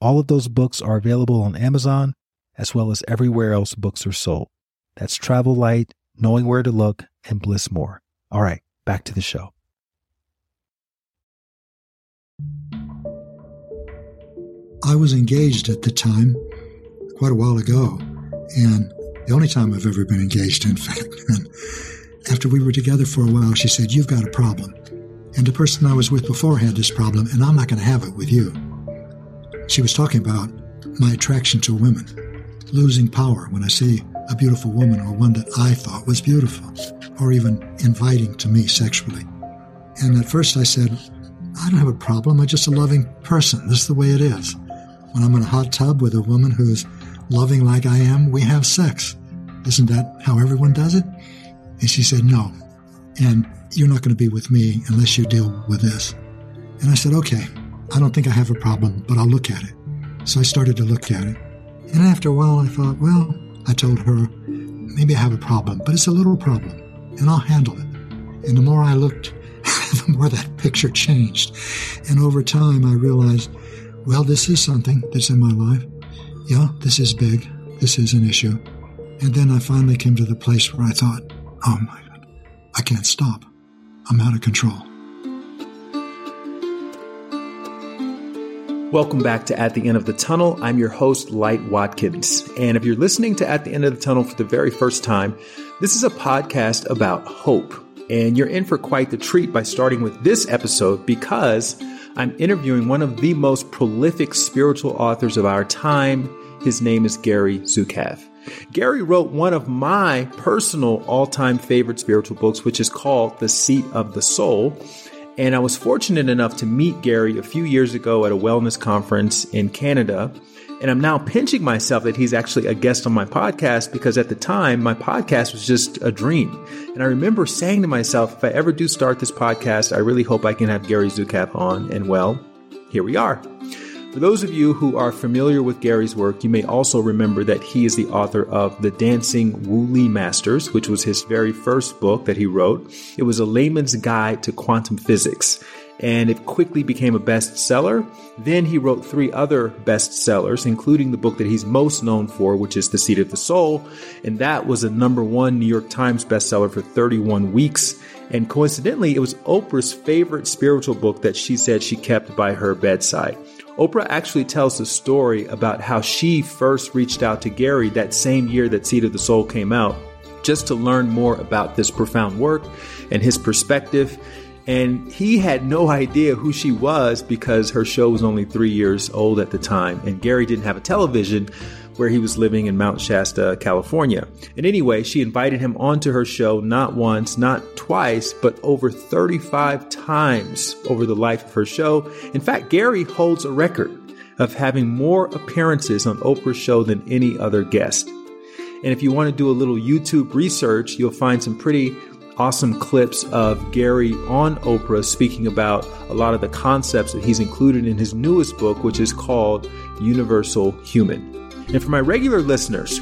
All of those books are available on Amazon as well as everywhere else books are sold. That's Travel Light, Knowing Where to Look, and Bliss More. All right, back to the show. I was engaged at the time, quite a while ago, and the only time I've ever been engaged, in fact. And after we were together for a while, she said, You've got a problem. And the person I was with before had this problem, and I'm not going to have it with you. She was talking about my attraction to women, losing power when I see a beautiful woman or one that I thought was beautiful, or even inviting to me sexually. And at first I said, I don't have a problem. I'm just a loving person. This is the way it is. When I'm in a hot tub with a woman who's loving like I am, we have sex. Isn't that how everyone does it? And she said, No. And you're not going to be with me unless you deal with this. And I said, Okay, I don't think I have a problem, but I'll look at it. So I started to look at it. And after a while, I thought, Well, I told her, maybe I have a problem, but it's a little problem, and I'll handle it. And the more I looked, the more that picture changed. And over time, I realized, well, this is something that's in my life. Yeah, this is big. This is an issue. And then I finally came to the place where I thought, oh my God, I can't stop. I'm out of control. Welcome back to At the End of the Tunnel. I'm your host, Light Watkins. And if you're listening to At the End of the Tunnel for the very first time, this is a podcast about hope. And you're in for quite the treat by starting with this episode because I'm interviewing one of the most prolific spiritual authors of our time. His name is Gary Zukav. Gary wrote one of my personal all time favorite spiritual books, which is called The Seat of the Soul. And I was fortunate enough to meet Gary a few years ago at a wellness conference in Canada. And I'm now pinching myself that he's actually a guest on my podcast because at the time, my podcast was just a dream. And I remember saying to myself, if I ever do start this podcast, I really hope I can have Gary Zukav on. And well, here we are. For those of you who are familiar with Gary's work, you may also remember that he is the author of The Dancing Wu-Li Masters, which was his very first book that he wrote. It was a layman's guide to quantum physics and it quickly became a bestseller. Then he wrote three other bestsellers, including the book that he's most known for, which is The Seat of the Soul, and that was a number one New York Times bestseller for 31 weeks. And coincidentally, it was Oprah's favorite spiritual book that she said she kept by her bedside. Oprah actually tells the story about how she first reached out to Gary that same year that Seat of the Soul came out, just to learn more about this profound work and his perspective. And he had no idea who she was because her show was only three years old at the time. And Gary didn't have a television where he was living in Mount Shasta, California. And anyway, she invited him onto her show not once, not twice, but over 35 times over the life of her show. In fact, Gary holds a record of having more appearances on Oprah's show than any other guest. And if you want to do a little YouTube research, you'll find some pretty awesome clips of Gary on Oprah speaking about a lot of the concepts that he's included in his newest book, which is called Universal Human. And for my regular listeners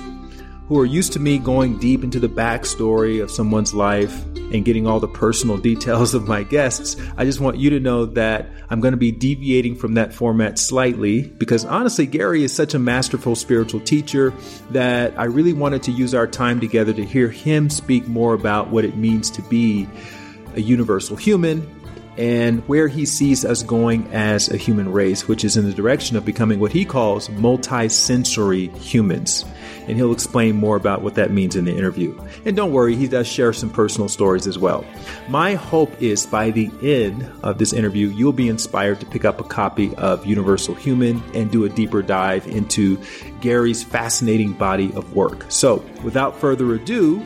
who are used to me going deep into the backstory of someone's life and getting all the personal details of my guests, I just want you to know that I'm going to be deviating from that format slightly because honestly, Gary is such a masterful spiritual teacher that I really wanted to use our time together to hear him speak more about what it means to be a universal human and where he sees us going as a human race, which is in the direction of becoming what he calls multi-sensory humans. And he'll explain more about what that means in the interview. And don't worry, he does share some personal stories as well. My hope is by the end of this interview, you'll be inspired to pick up a copy of Universal Human and do a deeper dive into Gary's fascinating body of work. So, without further ado,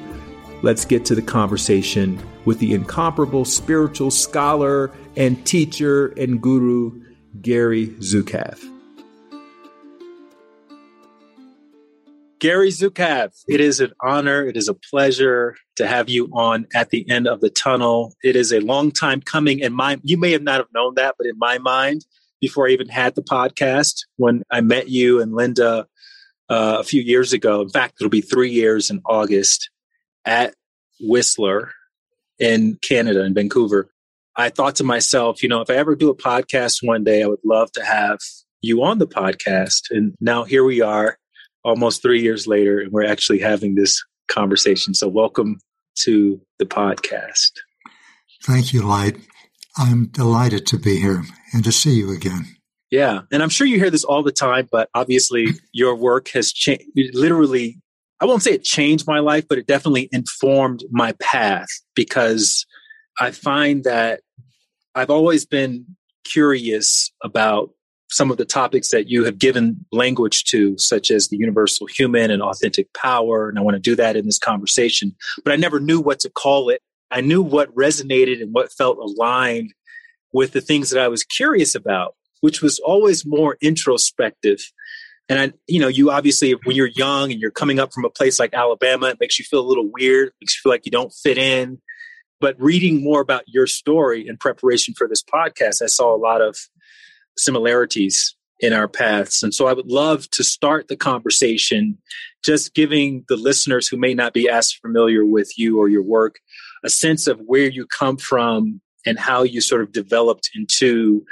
let's get to the conversation with the incomparable spiritual scholar and teacher and guru, Gary Zukav. Gary Zukav, it is an honor, it is a pleasure to have you on at the end of the tunnel. It is a long time coming in my you may have not have known that, but in my mind, before I even had the podcast, when I met you and Linda uh, a few years ago, in fact, it'll be three years in August at Whistler in Canada, in Vancouver. I thought to myself, you know, if I ever do a podcast one day, I would love to have you on the podcast. And now here we are, almost three years later, and we're actually having this conversation. So, welcome to the podcast. Thank you, Light. I'm delighted to be here and to see you again. Yeah. And I'm sure you hear this all the time, but obviously your work has changed, literally, I won't say it changed my life, but it definitely informed my path because I find that I've always been curious about some of the topics that you have given language to, such as the universal human and authentic power. And I want to do that in this conversation, but I never knew what to call it. I knew what resonated and what felt aligned with the things that I was curious about, which was always more introspective. And I, you know, you obviously, when you're young and you're coming up from a place like Alabama, it makes you feel a little weird, makes you feel like you don't fit in. But reading more about your story in preparation for this podcast, I saw a lot of similarities in our paths. And so I would love to start the conversation just giving the listeners who may not be as familiar with you or your work a sense of where you come from and how you sort of developed into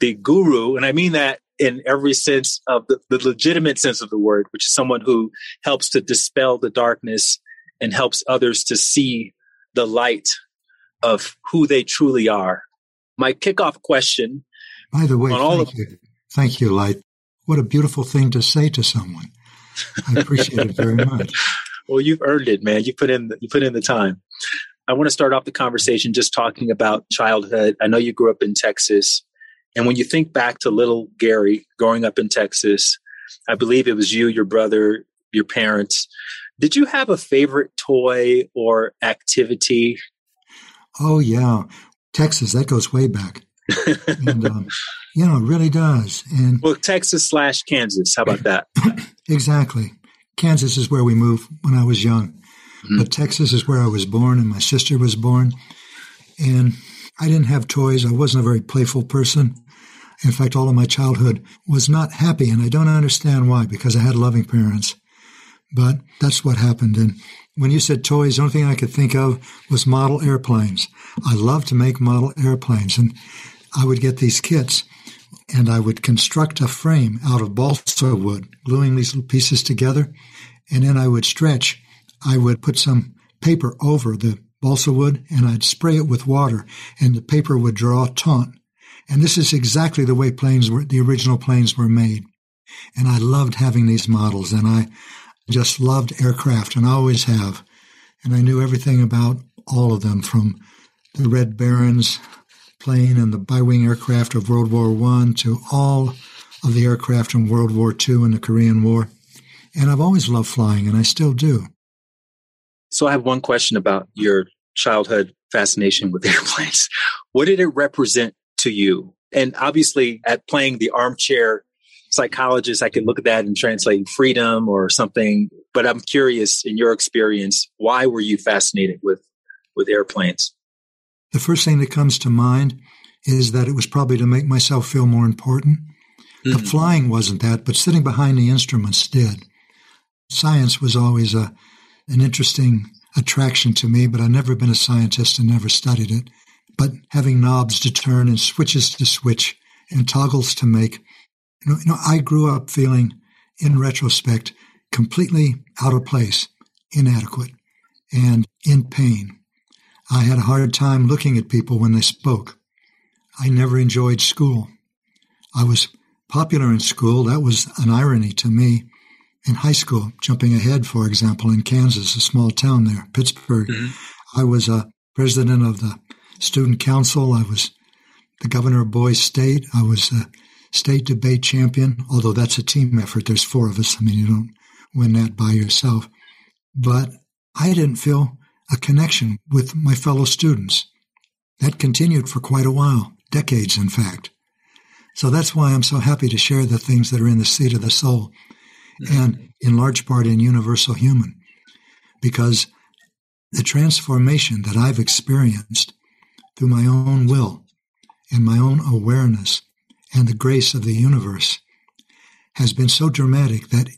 the guru. And I mean that in every sense of the, the legitimate sense of the word, which is someone who helps to dispel the darkness and helps others to see the light of who they truly are. My kickoff question by the way, thank of- you. Thank you, Light. What a beautiful thing to say to someone. I appreciate it very much. Well, you've earned it, man. You put in the, you put in the time. I want to start off the conversation just talking about childhood. I know you grew up in Texas, and when you think back to little Gary growing up in Texas, I believe it was you, your brother, your parents. Did you have a favorite toy or activity? Oh yeah, Texas. That goes way back and um, you know, it really does. And well, Texas slash Kansas. How about that? exactly. Kansas is where we moved when I was young, mm-hmm. but Texas is where I was born, and my sister was born. And I didn't have toys. I wasn't a very playful person. In fact, all of my childhood was not happy, and I don't understand why, because I had loving parents. But that's what happened. And when you said toys, the only thing I could think of was model airplanes. I love to make model airplanes. And I would get these kits and I would construct a frame out of balsa wood, gluing these little pieces together. And then I would stretch. I would put some paper over the balsa wood and I'd spray it with water and the paper would draw taut. And this is exactly the way planes were, the original planes were made. And I loved having these models and I just loved aircraft and I always have. And I knew everything about all of them from the Red Barons plane and the bi-wing aircraft of World War I to all of the aircraft in World War II and the Korean War. And I've always loved flying, and I still do. So I have one question about your childhood fascination with airplanes. What did it represent to you? And obviously, at playing the armchair psychologist, I can look at that and translate freedom or something. But I'm curious, in your experience, why were you fascinated with with airplanes? The first thing that comes to mind is that it was probably to make myself feel more important. Mm-hmm. The flying wasn't that, but sitting behind the instruments did. Science was always a an interesting attraction to me, but I've never been a scientist and never studied it. But having knobs to turn and switches to switch and toggles to make, you know, you know I grew up feeling, in retrospect, completely out of place, inadequate, and in pain. I had a hard time looking at people when they spoke. I never enjoyed school. I was popular in school. That was an irony to me. In high school, jumping ahead, for example, in Kansas, a small town there, Pittsburg, mm-hmm. I was a president of the student council. I was the governor of Boys State. I was a state debate champion, although that's a team effort. There's four of us. I mean, you don't win that by yourself. But I didn't feel a connection with my fellow students. That continued for quite a while, decades, in fact. So that's why I'm so happy to share the things that are in the seat of the soul. And in large part in universal human. Because the transformation that I've experienced through my own will and my own awareness and the grace of the universe has been so dramatic that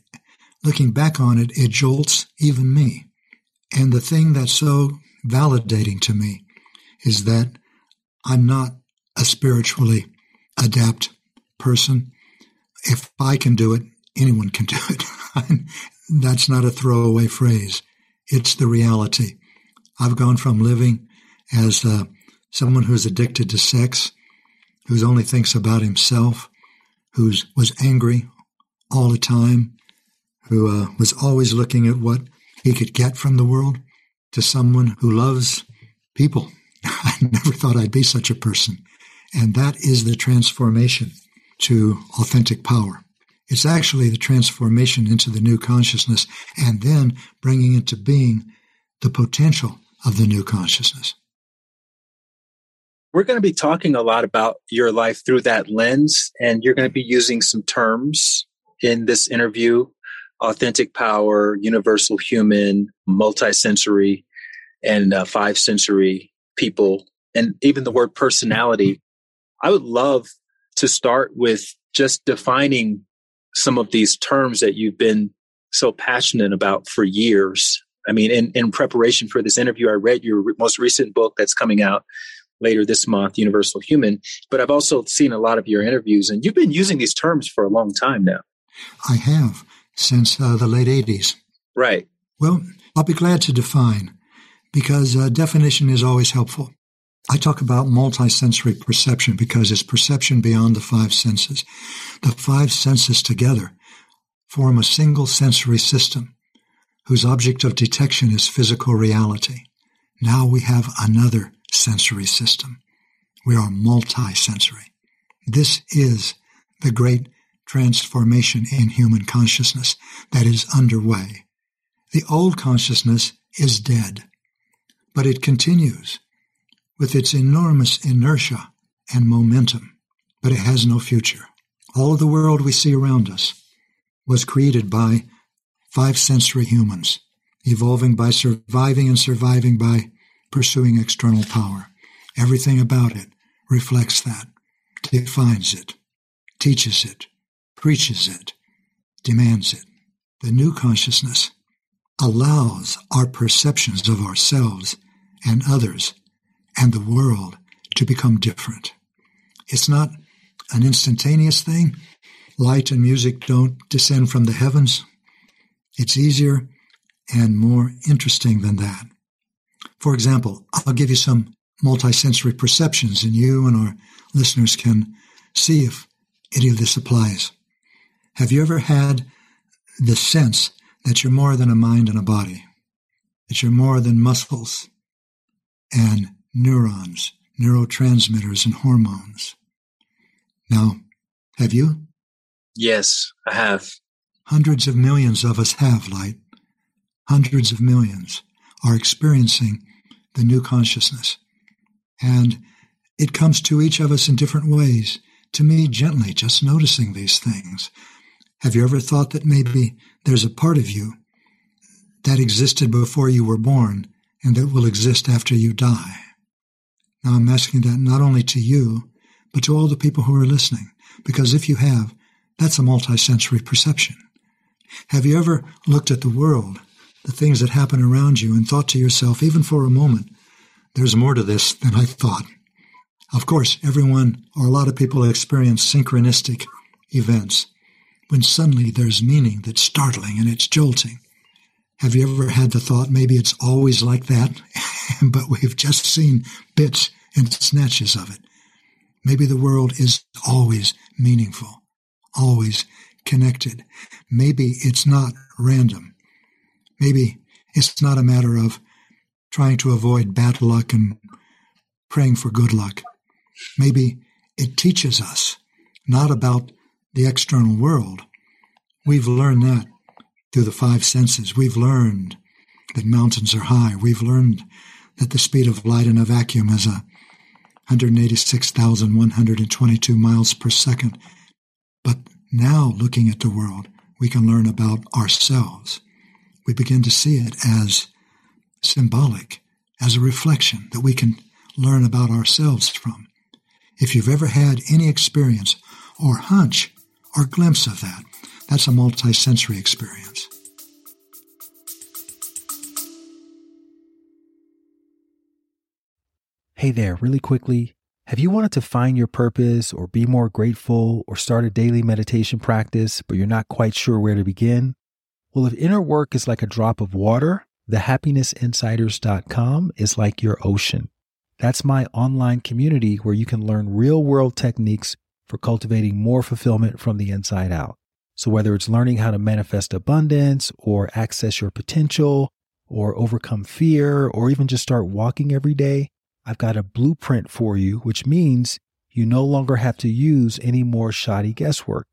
looking back on it, it jolts even me. And the thing that's so validating to me is that I'm not a spiritually adept person. If I can do it, anyone can do it. that's not a throwaway phrase. It's the reality. I've gone from living as uh, someone who's addicted to sex, who only thinks about himself, who was angry all the time, who uh, was always looking at what he could get from the world, to someone who loves people. I never thought I'd be such a person. And that is the transformation to authentic power. It's actually the transformation into the new consciousness and then bringing into being the potential of the new consciousness. We're going to be talking a lot about your life through that lens, and you're going to be using some terms in this interview authentic power, universal human, multisensory, and uh, five sensory people, and even the word personality. I would love to start with just defining some of these terms that you've been so passionate about for years. I mean, in, in preparation for this interview, I read your most recent book that's coming out later this month, Universal Human. But I've also seen a lot of your interviews, and you've been using these terms for a long time now. I have since uh, the late 80s. Right. Well, I'll be glad to define because uh, definition is always helpful. I talk about multisensory perception because it's perception beyond the five senses. The five senses together form a single sensory system whose object of detection is physical reality. Now we have another sensory system. We are multisensory. This is the great transformation in human consciousness that is underway. The old consciousness is dead, but it continues with its enormous inertia and momentum, but it has no future. All of the world we see around us was created by five sensory humans, evolving by surviving and surviving by pursuing external power. Everything about it reflects that, defines it, teaches it, preaches it, demands it. The new consciousness allows our perceptions of ourselves and others and the world to become different. It's not an instantaneous thing. Light and music don't descend from the heavens. It's easier and more interesting than that. For example, I'll give you some multisensory perceptions, and you and our listeners can see if any of this applies. Have you ever had the sense that you're more than a mind and a body? That you're more than muscles and neurons, neurotransmitters, and hormones? Now, have you? Yes, I have. Hundreds of millions of us have light. Hundreds of millions are experiencing the new consciousness. And it comes to each of us in different ways. To me, gently, just noticing these things, have you ever thought that maybe there's a part of you that existed before you were born and that will exist after you die? Now, I'm asking that not only to you, but to all the people who are listening, because if you have, that's a multisensory perception. Have you ever looked at the world, the things that happen around you, and thought to yourself, even for a moment, there's more to this than I thought? Of course, everyone or a lot of people experience synchronistic events when suddenly there's meaning that's startling and it's jolting. Have you ever had the thought maybe it's always like that, but we've just seen bits and snatches of it? Maybe the world is always meaningful, always connected. Maybe it's not random. Maybe it's not a matter of trying to avoid bad luck and praying for good luck. Maybe it teaches us not about the external world. We've learned that through the five senses. We've learned that mountains are high. We've learned that the speed of light in a vacuum is a 186,122 miles per second. But now, looking at the world, we can learn about ourselves. We begin to see it as symbolic, as a reflection that we can learn about ourselves from. If you've ever had any experience or hunch or glimpse of that, that's a multisensory experience. Hey there, really quickly. Have you wanted to find your purpose or be more grateful or start a daily meditation practice, but you're not quite sure where to begin? Well, if inner work is like a drop of water, the thehappinessinsiders.com is like your ocean. That's my online community where you can learn real world techniques for cultivating more fulfillment from the inside out. So, whether it's learning how to manifest abundance or access your potential or overcome fear or even just start walking every day, I've got a blueprint for you, which means you no longer have to use any more shoddy guesswork.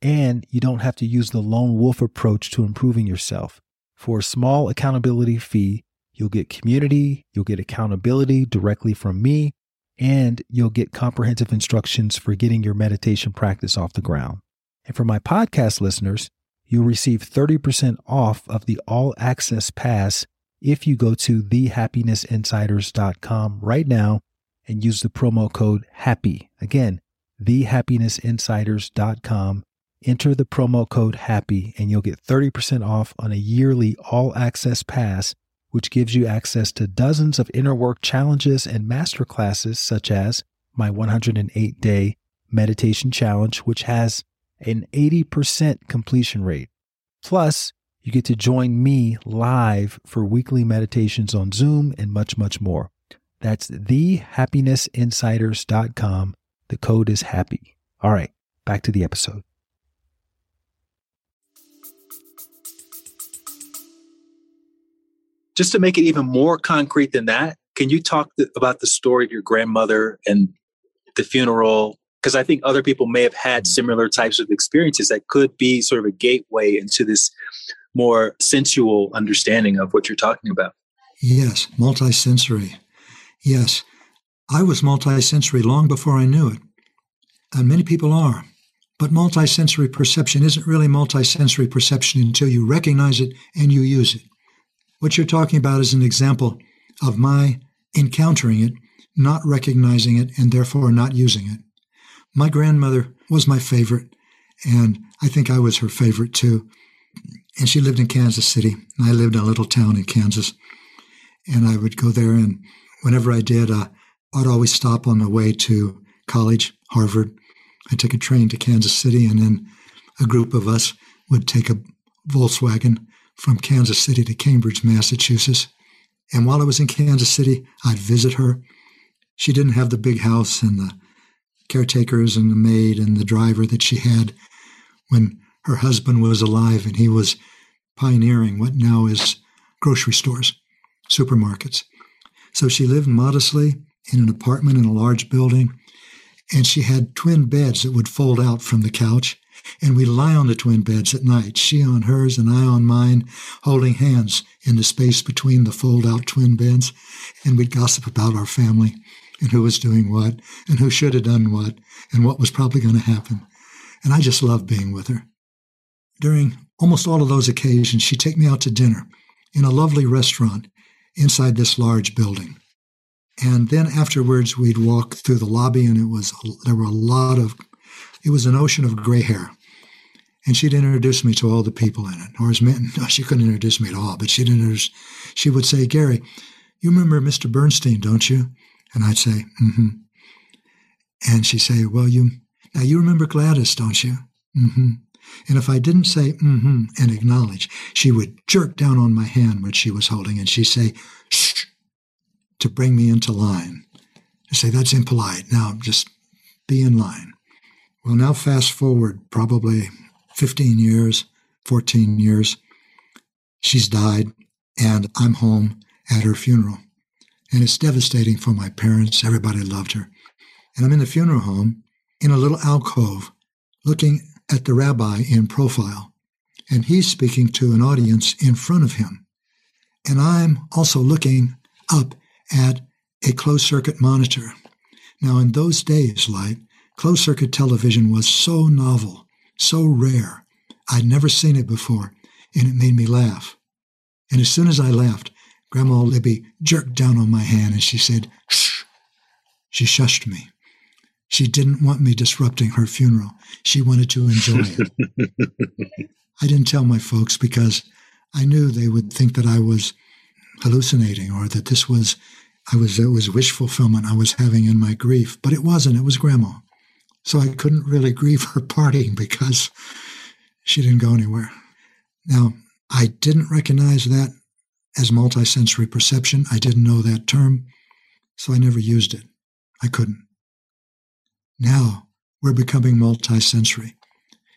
And you don't have to use the lone wolf approach to improving yourself. For a small accountability fee, you'll get community, you'll get accountability directly from me, and you'll get comprehensive instructions for getting your meditation practice off the ground. And for my podcast listeners, you'll receive 30% off of the all access pass if you go to thehappinessinsiders.com right now and use the promo code HAPPY. Again, thehappinessinsiders.com. Enter the promo code HAPPY and you'll get 30% off on a yearly all access pass, which gives you access to dozens of inner work challenges and masterclasses, such as my 108 day meditation challenge, which has an 80% completion rate. Plus, you get to join me live for weekly meditations on Zoom and much, much more. That's thehappinessinsiders.com. The code is happy. All right, back to the episode. Just to make it even more concrete than that, can you talk th- about the story of your grandmother and the funeral? Because I think other people may have had mm-hmm. similar types of experiences that could be sort of a gateway into this more sensual understanding of what you're talking about. Yes, multisensory. Yes, I was multisensory long before I knew it. And many people are. But multisensory perception isn't really multisensory perception until you recognize it and you use it. What you're talking about is an example of my encountering it, not recognizing it, and therefore not using it. My grandmother was my favorite, and I think I was her favorite too and she lived in Kansas City. I lived in a little town in Kansas, and I would go there. And whenever I did, uh, I'd always stop on the way to college, Harvard. I took a train to Kansas City, and then a group of us would take a Volkswagen from Kansas City to Cambridge, Massachusetts. And while I was in Kansas City, I'd visit her. She didn't have the big house and the caretakers and the maid and the driver that she had when her husband was alive and he was pioneering what now is grocery stores, supermarkets. So she lived modestly in an apartment in a large building, and she had twin beds that would fold out from the couch. And we'd lie on the twin beds at night, she on hers and I on mine, holding hands in the space between the fold out twin beds. And we'd gossip about our family and who was doing what and who should have done what and what was probably going to happen. And I just loved being with her. During almost all of those occasions, she'd take me out to dinner in a lovely restaurant inside this large building. And then afterwards, we'd walk through the lobby, and it was there were a lot of it was an ocean of gray hair. And she'd introduce me to all the people in it, or as men, no, she couldn't introduce me at all, but she'd introduce. She would say, "Gary, you remember Mr. Bernstein, don't you?" And I'd say, "Mm-hmm." And she'd say, "Well, you now you remember Gladys, don't you?" Mm-hmm. And if I didn't say mm-hmm and acknowledge, she would jerk down on my hand which she was holding and she'd say, shh, to bring me into line. I say, that's impolite. Now just be in line. Well, now fast forward probably 15 years, 14 years. She's died, and I'm home at her funeral. And it's devastating for my parents. Everybody loved her. And I'm in the funeral home in a little alcove looking at the rabbi in profile, and he's speaking to an audience in front of him. And I'm also looking up at a closed circuit monitor. Now, in those days, Light, closed circuit television was so novel, so rare. I'd never seen it before, and it made me laugh. And as soon as I laughed, Grandma Libby jerked down on my hand and she said, Shh. She shushed me. She didn't want me disrupting her funeral. She wanted to enjoy it. I didn't tell my folks because I knew they would think that I was hallucinating or that this was I was it was wish fulfillment I was having in my grief, but it wasn't. It was grandma. So I couldn't really grieve her parting because she didn't go anywhere. Now, I didn't recognize that as multisensory perception. I didn't know that term, so I never used it. I couldn't. Now we're becoming multisensory.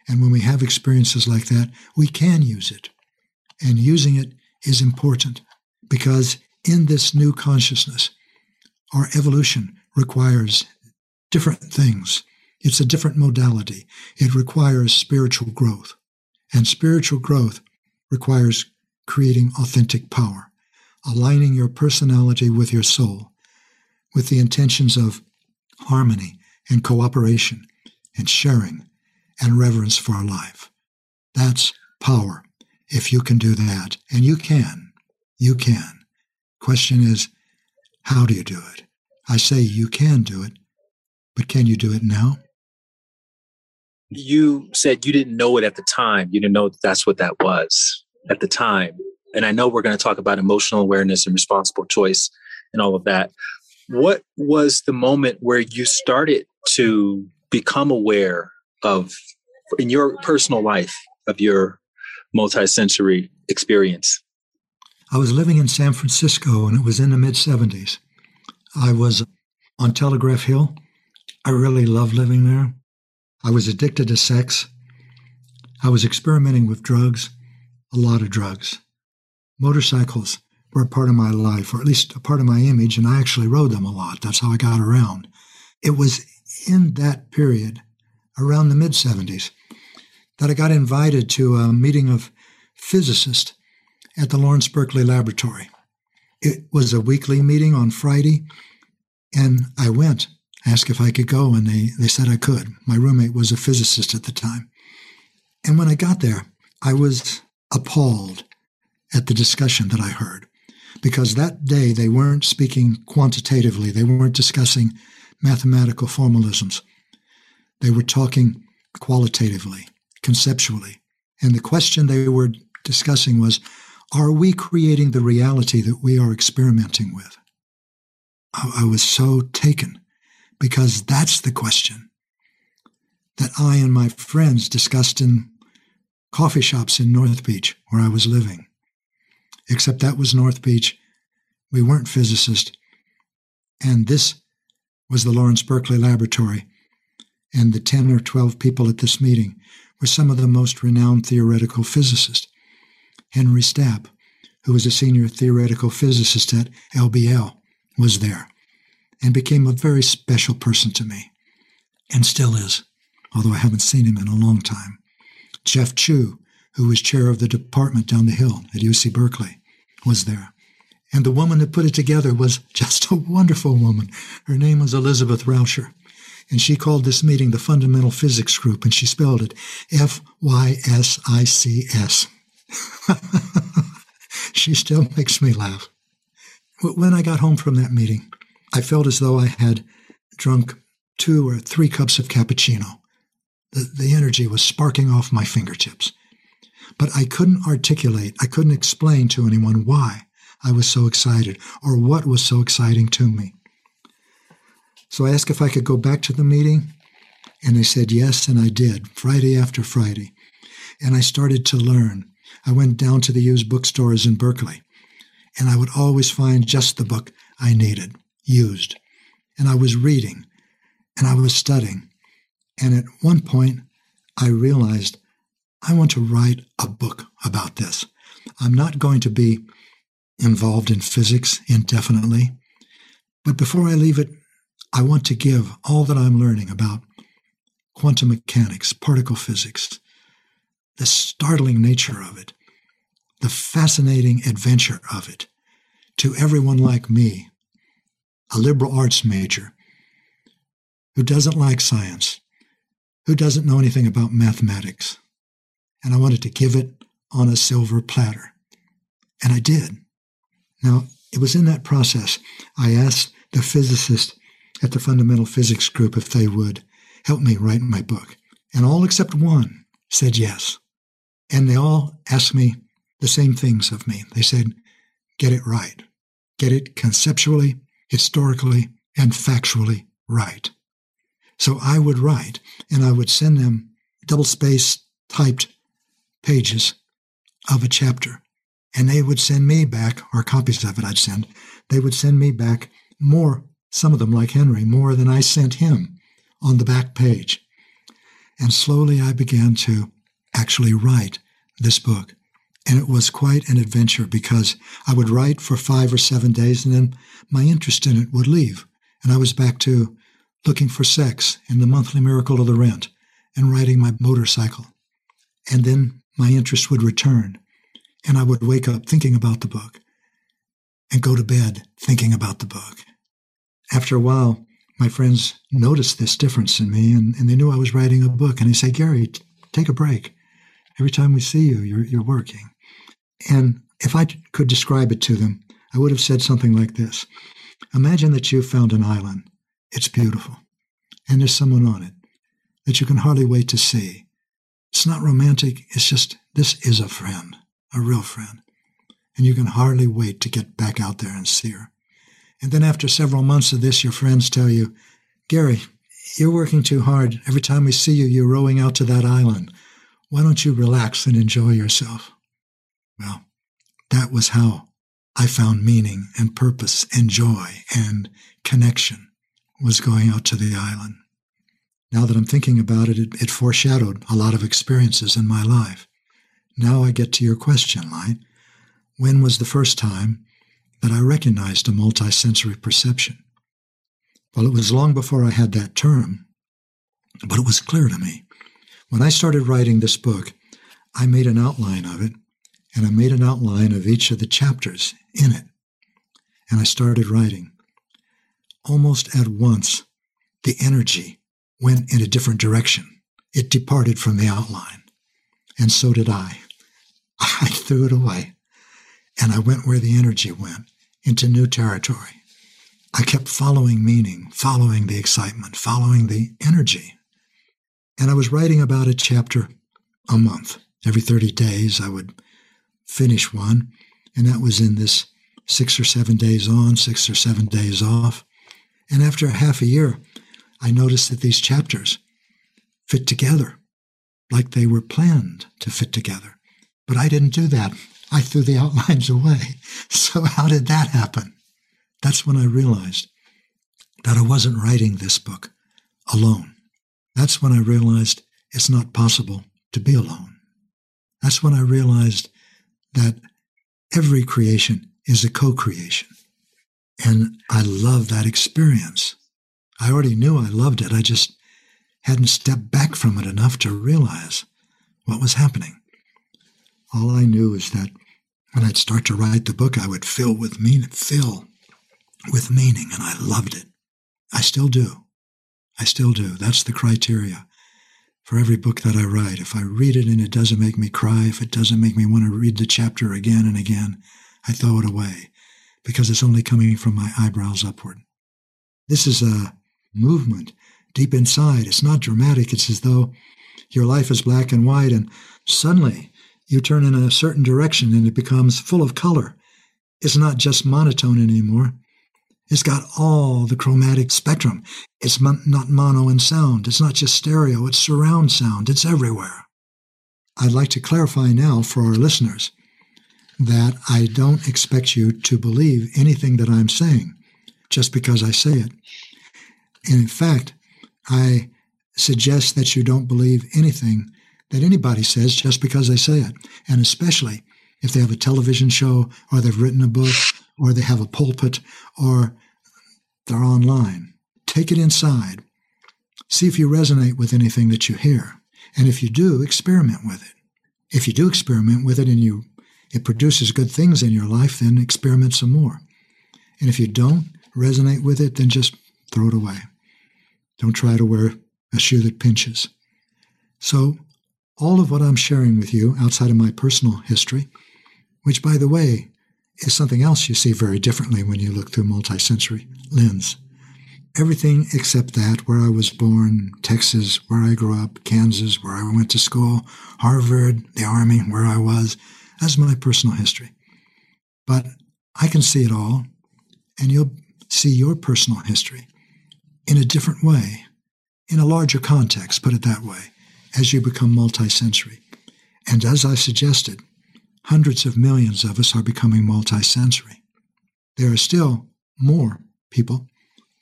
And when we have experiences like that, we can use it. And using it is important because in this new consciousness, our evolution requires different things. It's a different modality. It requires spiritual growth. And spiritual growth requires creating authentic power, aligning your personality with your soul, with the intentions of harmony and cooperation and sharing and reverence for our life. That's power. If you can do that, and you can, you can. Question is, how do you do it? I say you can do it, but can you do it now? You said you didn't know it at the time. You didn't know that that's what that was at the time. And I know we're going to talk about emotional awareness and responsible choice and all of that. What was the moment where you started to become aware of, in your personal life, of your multisensory experience? I was living in San Francisco and it was in the mid 70s. I was on Telegraph Hill. I really loved living there. I was addicted to sex. I was experimenting with drugs, a lot of drugs. Motorcycles were a part of my life, or at least a part of my image, and I actually rode them a lot. That's how I got around. It was in that period, around the mid 70s, that I got invited to a meeting of physicists at the Lawrence Berkeley Laboratory. It was a weekly meeting on Friday, and I went, asked if I could go, and they, they said I could. My roommate was a physicist at the time. And when I got there, I was appalled at the discussion that I heard because that day they weren't speaking quantitatively, they weren't discussing mathematical formalisms. They were talking qualitatively, conceptually. And the question they were discussing was Are we creating the reality that we are experimenting with? I, I was so taken because that's the question that I and my friends discussed in coffee shops in North Beach, where I was living. Except that was North Beach. We weren't physicists. And this was the Lawrence Berkeley Laboratory, and the 10 or 12 people at this meeting were some of the most renowned theoretical physicists. Henry Stapp, who was a senior theoretical physicist at LBL, was there and became a very special person to me, and still is, although I haven't seen him in a long time. Jeff Chew, who was chair of the department down the hill at UC Berkeley, was there. And the woman that put it together was just a wonderful woman. Her name was Elizabeth Rauscher. And she called this meeting the Fundamental Physics Group, and she spelled it F Y S I C S. She still makes me laugh. When I got home from that meeting, I felt as though I had drunk two or three cups of cappuccino. The, the energy was sparking off my fingertips. But I couldn't articulate, I couldn't explain to anyone why. I was so excited or what was so exciting to me. So I asked if I could go back to the meeting, and they said yes, and I did, Friday after Friday. And I started to learn. I went down to the used bookstores in Berkeley, and I would always find just the book I needed, used. And I was reading, and I was studying. And at one point, I realized I want to write a book about this. I'm not going to be involved in physics indefinitely. But before I leave it, I want to give all that I'm learning about quantum mechanics, particle physics, the startling nature of it, the fascinating adventure of it, to everyone like me, a liberal arts major, who doesn't like science, who doesn't know anything about mathematics, and I wanted to give it on a silver platter. And I did. Now, it was in that process I asked the physicist at the Fundamental Physics Group if they would help me write my book. And all except one said yes. And they all asked me the same things of me. They said, get it right. Get it conceptually, historically, and factually right. So I would write and I would send them double space typed pages of a chapter. And they would send me back, or copies of it I'd send, they would send me back more, some of them like Henry, more than I sent him on the back page. And slowly I began to actually write this book. And it was quite an adventure because I would write for five or seven days and then my interest in it would leave. And I was back to looking for sex in the monthly miracle of the rent and riding my motorcycle. And then my interest would return and I would wake up thinking about the book and go to bed thinking about the book. After a while, my friends noticed this difference in me and, and they knew I was writing a book. And they say, Gary, t- take a break. Every time we see you, you're, you're working. And if I could describe it to them, I would have said something like this Imagine that you've found an island. It's beautiful. And there's someone on it that you can hardly wait to see. It's not romantic. It's just, this is a friend, a real friend. And you can hardly wait to get back out there and see her. And then after several months of this, your friends tell you, Gary, you're working too hard. Every time we see you, you're rowing out to that island. Why don't you relax and enjoy yourself? Well, that was how I found meaning and purpose and joy and connection was going out to the island. Now that I'm thinking about it, it, it foreshadowed a lot of experiences in my life. Now I get to your question, Light. When was the first time that I recognized a multisensory perception? Well, it was long before I had that term, but it was clear to me. When I started writing this book, I made an outline of it, and I made an outline of each of the chapters in it. And I started writing. Almost at once, the energy went in a different direction. It departed from the outline. And so did I. I threw it away. And I went where the energy went, into new territory. I kept following meaning, following the excitement, following the energy. And I was writing about a chapter a month. Every 30 days, I would finish one. And that was in this six or seven days on, six or seven days off. And after half a year, I noticed that these chapters fit together like they were planned to fit together. But I didn't do that. I threw the outlines away. So, how did that happen? That's when I realized that I wasn't writing this book alone. That's when I realized it's not possible to be alone. That's when I realized that every creation is a co creation. And I love that experience. I already knew I loved it. I just hadn't stepped back from it enough to realize what was happening. All I knew is that when I'd start to write the book, I would fill with meaning, fill with meaning, and I loved it. I still do. I still do. That's the criteria for every book that I write. If I read it and it doesn't make me cry, if it doesn't make me want to read the chapter again and again, I throw it away because it's only coming from my eyebrows upward. This is a movement deep inside. It's not dramatic. It's as though your life is black and white and suddenly you turn in a certain direction and it becomes full of color. It's not just monotone anymore. It's got all the chromatic spectrum. It's mon- not mono in sound. It's not just stereo. It's surround sound. It's everywhere. I'd like to clarify now for our listeners that I don't expect you to believe anything that I'm saying just because I say it. And in fact, I suggest that you don't believe anything that anybody says just because they say it. And especially if they have a television show or they've written a book or they have a pulpit or they're online. Take it inside. See if you resonate with anything that you hear. And if you do, experiment with it. If you do experiment with it and you it produces good things in your life, then experiment some more. And if you don't resonate with it, then just throw it away. Don't try to wear a shoe that pinches. So all of what I'm sharing with you outside of my personal history, which, by the way, is something else you see very differently when you look through multisensory lens. Everything except that, where I was born, Texas, where I grew up, Kansas, where I went to school, Harvard, the Army, where I was, that's my personal history. But I can see it all, and you'll see your personal history in a different way, in a larger context, put it that way, as you become multisensory. And as I suggested, hundreds of millions of us are becoming multisensory. There are still more people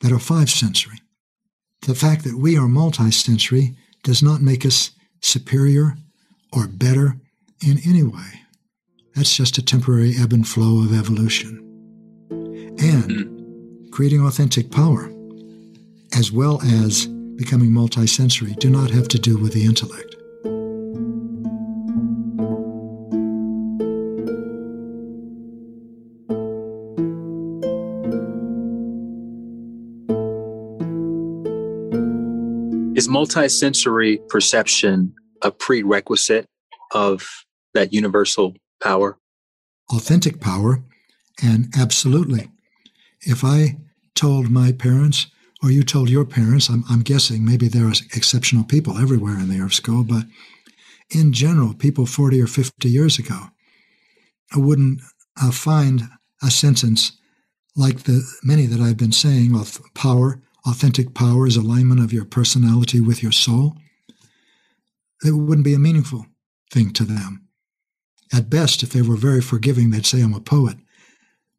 that are five sensory. The fact that we are multisensory does not make us superior or better in any way. That's just a temporary ebb and flow of evolution. And hmm. creating authentic power, as well as becoming multisensory, do not have to do with the intellect. Is multisensory perception a prerequisite of that universal power? Authentic power, and absolutely. If I told my parents, or you told your parents, I'm, I'm guessing maybe there are exceptional people everywhere in the Earth School, but in general, people 40 or 50 years ago wouldn't uh, find a sentence like the many that I've been saying of power, authentic power is alignment of your personality with your soul. It wouldn't be a meaningful thing to them. At best, if they were very forgiving, they'd say, I'm a poet.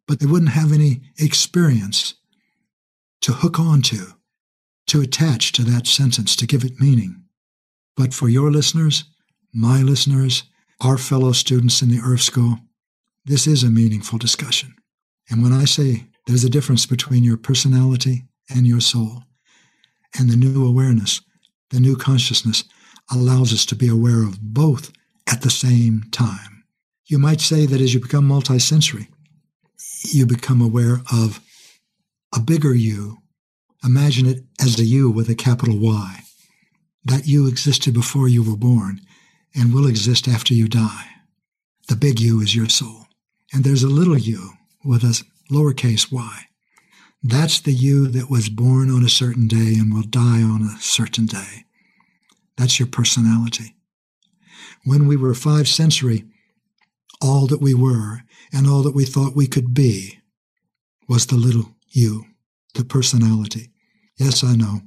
But they wouldn't have any experience to hook onto, to attach to that sentence, to give it meaning. But for your listeners, my listeners, our fellow students in the Earth School, this is a meaningful discussion. And when I say there's a difference between your personality and your soul, and the new awareness, the new consciousness allows us to be aware of both at the same time. You might say that as you become multisensory, you become aware of a bigger you. Imagine it as a you with a capital Y. That you existed before you were born and will exist after you die. The big you is your soul. And there's a little you with a lowercase y. That's the you that was born on a certain day and will die on a certain day. That's your personality. When we were five sensory, all that we were and all that we thought we could be was the little you, the personality. Yes, I know.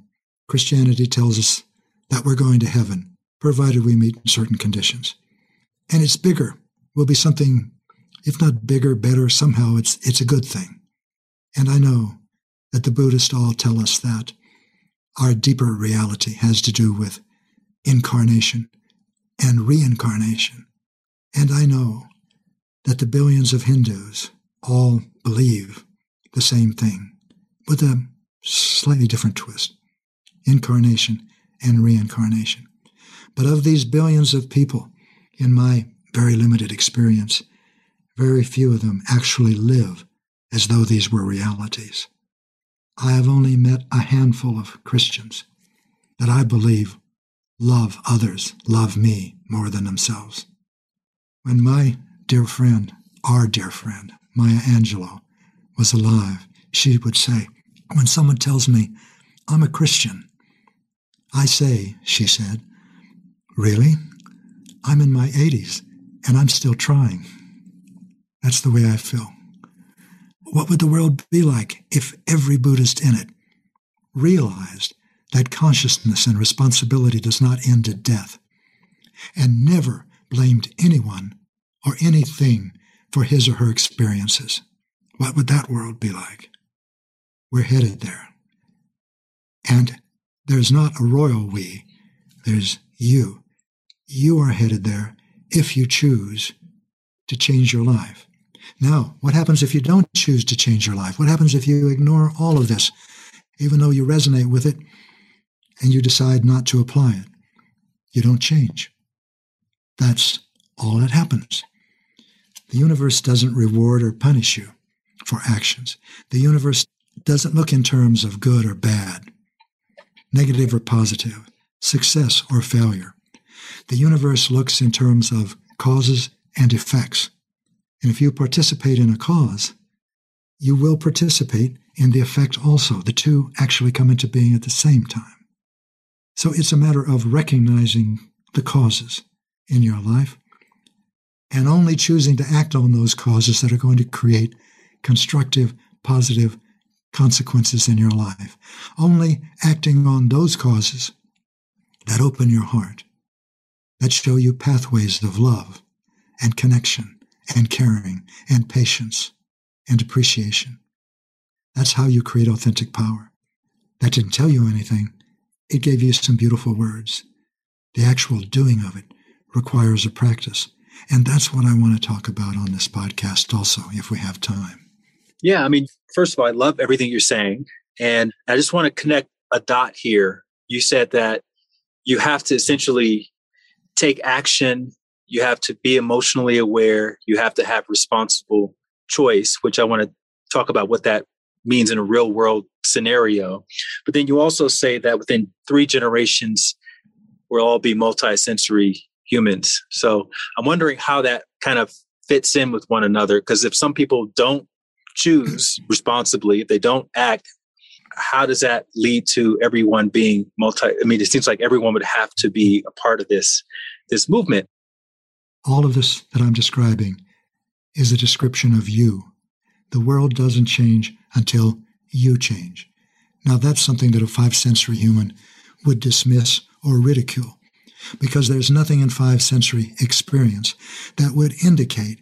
Christianity tells us that we're going to heaven, provided we meet certain conditions. And it's bigger, will be something, if not bigger, better, somehow it's, it's a good thing. And I know that the Buddhists all tell us that our deeper reality has to do with incarnation and reincarnation. And I know that the billions of Hindus all believe the same thing with a slightly different twist incarnation and reincarnation. But of these billions of people, in my very limited experience, very few of them actually live as though these were realities. I have only met a handful of Christians that I believe love others, love me more than themselves. When my dear friend, our dear friend, Maya Angelou, was alive, she would say, When someone tells me I'm a Christian, I say, she said, Really? I'm in my 80s and I'm still trying. That's the way I feel. What would the world be like if every Buddhist in it realized that consciousness and responsibility does not end at death and never blamed anyone or anything for his or her experiences. What would that world be like? We're headed there. And there's not a royal we, there's you. You are headed there if you choose to change your life. Now, what happens if you don't choose to change your life? What happens if you ignore all of this, even though you resonate with it and you decide not to apply it? You don't change. That's all that happens. The universe doesn't reward or punish you for actions. The universe doesn't look in terms of good or bad, negative or positive, success or failure. The universe looks in terms of causes and effects. And if you participate in a cause, you will participate in the effect also. The two actually come into being at the same time. So it's a matter of recognizing the causes in your life and only choosing to act on those causes that are going to create constructive, positive consequences in your life. Only acting on those causes that open your heart, that show you pathways of love and connection and caring and patience and appreciation. That's how you create authentic power. That didn't tell you anything. It gave you some beautiful words. The actual doing of it requires a practice. And that's what I want to talk about on this podcast also, if we have time. Yeah, I mean, first of all, I love everything you're saying. And I just want to connect a dot here. You said that you have to essentially take action, you have to be emotionally aware, you have to have responsible choice, which I want to talk about what that means in a real world scenario. But then you also say that within three generations, we'll all be multi-sensory humans. So I'm wondering how that kind of fits in with one another. Because if some people don't choose responsibly, if they don't act, how does that lead to everyone being multi? I mean, it seems like everyone would have to be a part of this this movement. All of this that I'm describing is a description of you. The world doesn't change until you change. Now, that's something that a five sensory human would dismiss or ridicule because there's nothing in five sensory experience that would indicate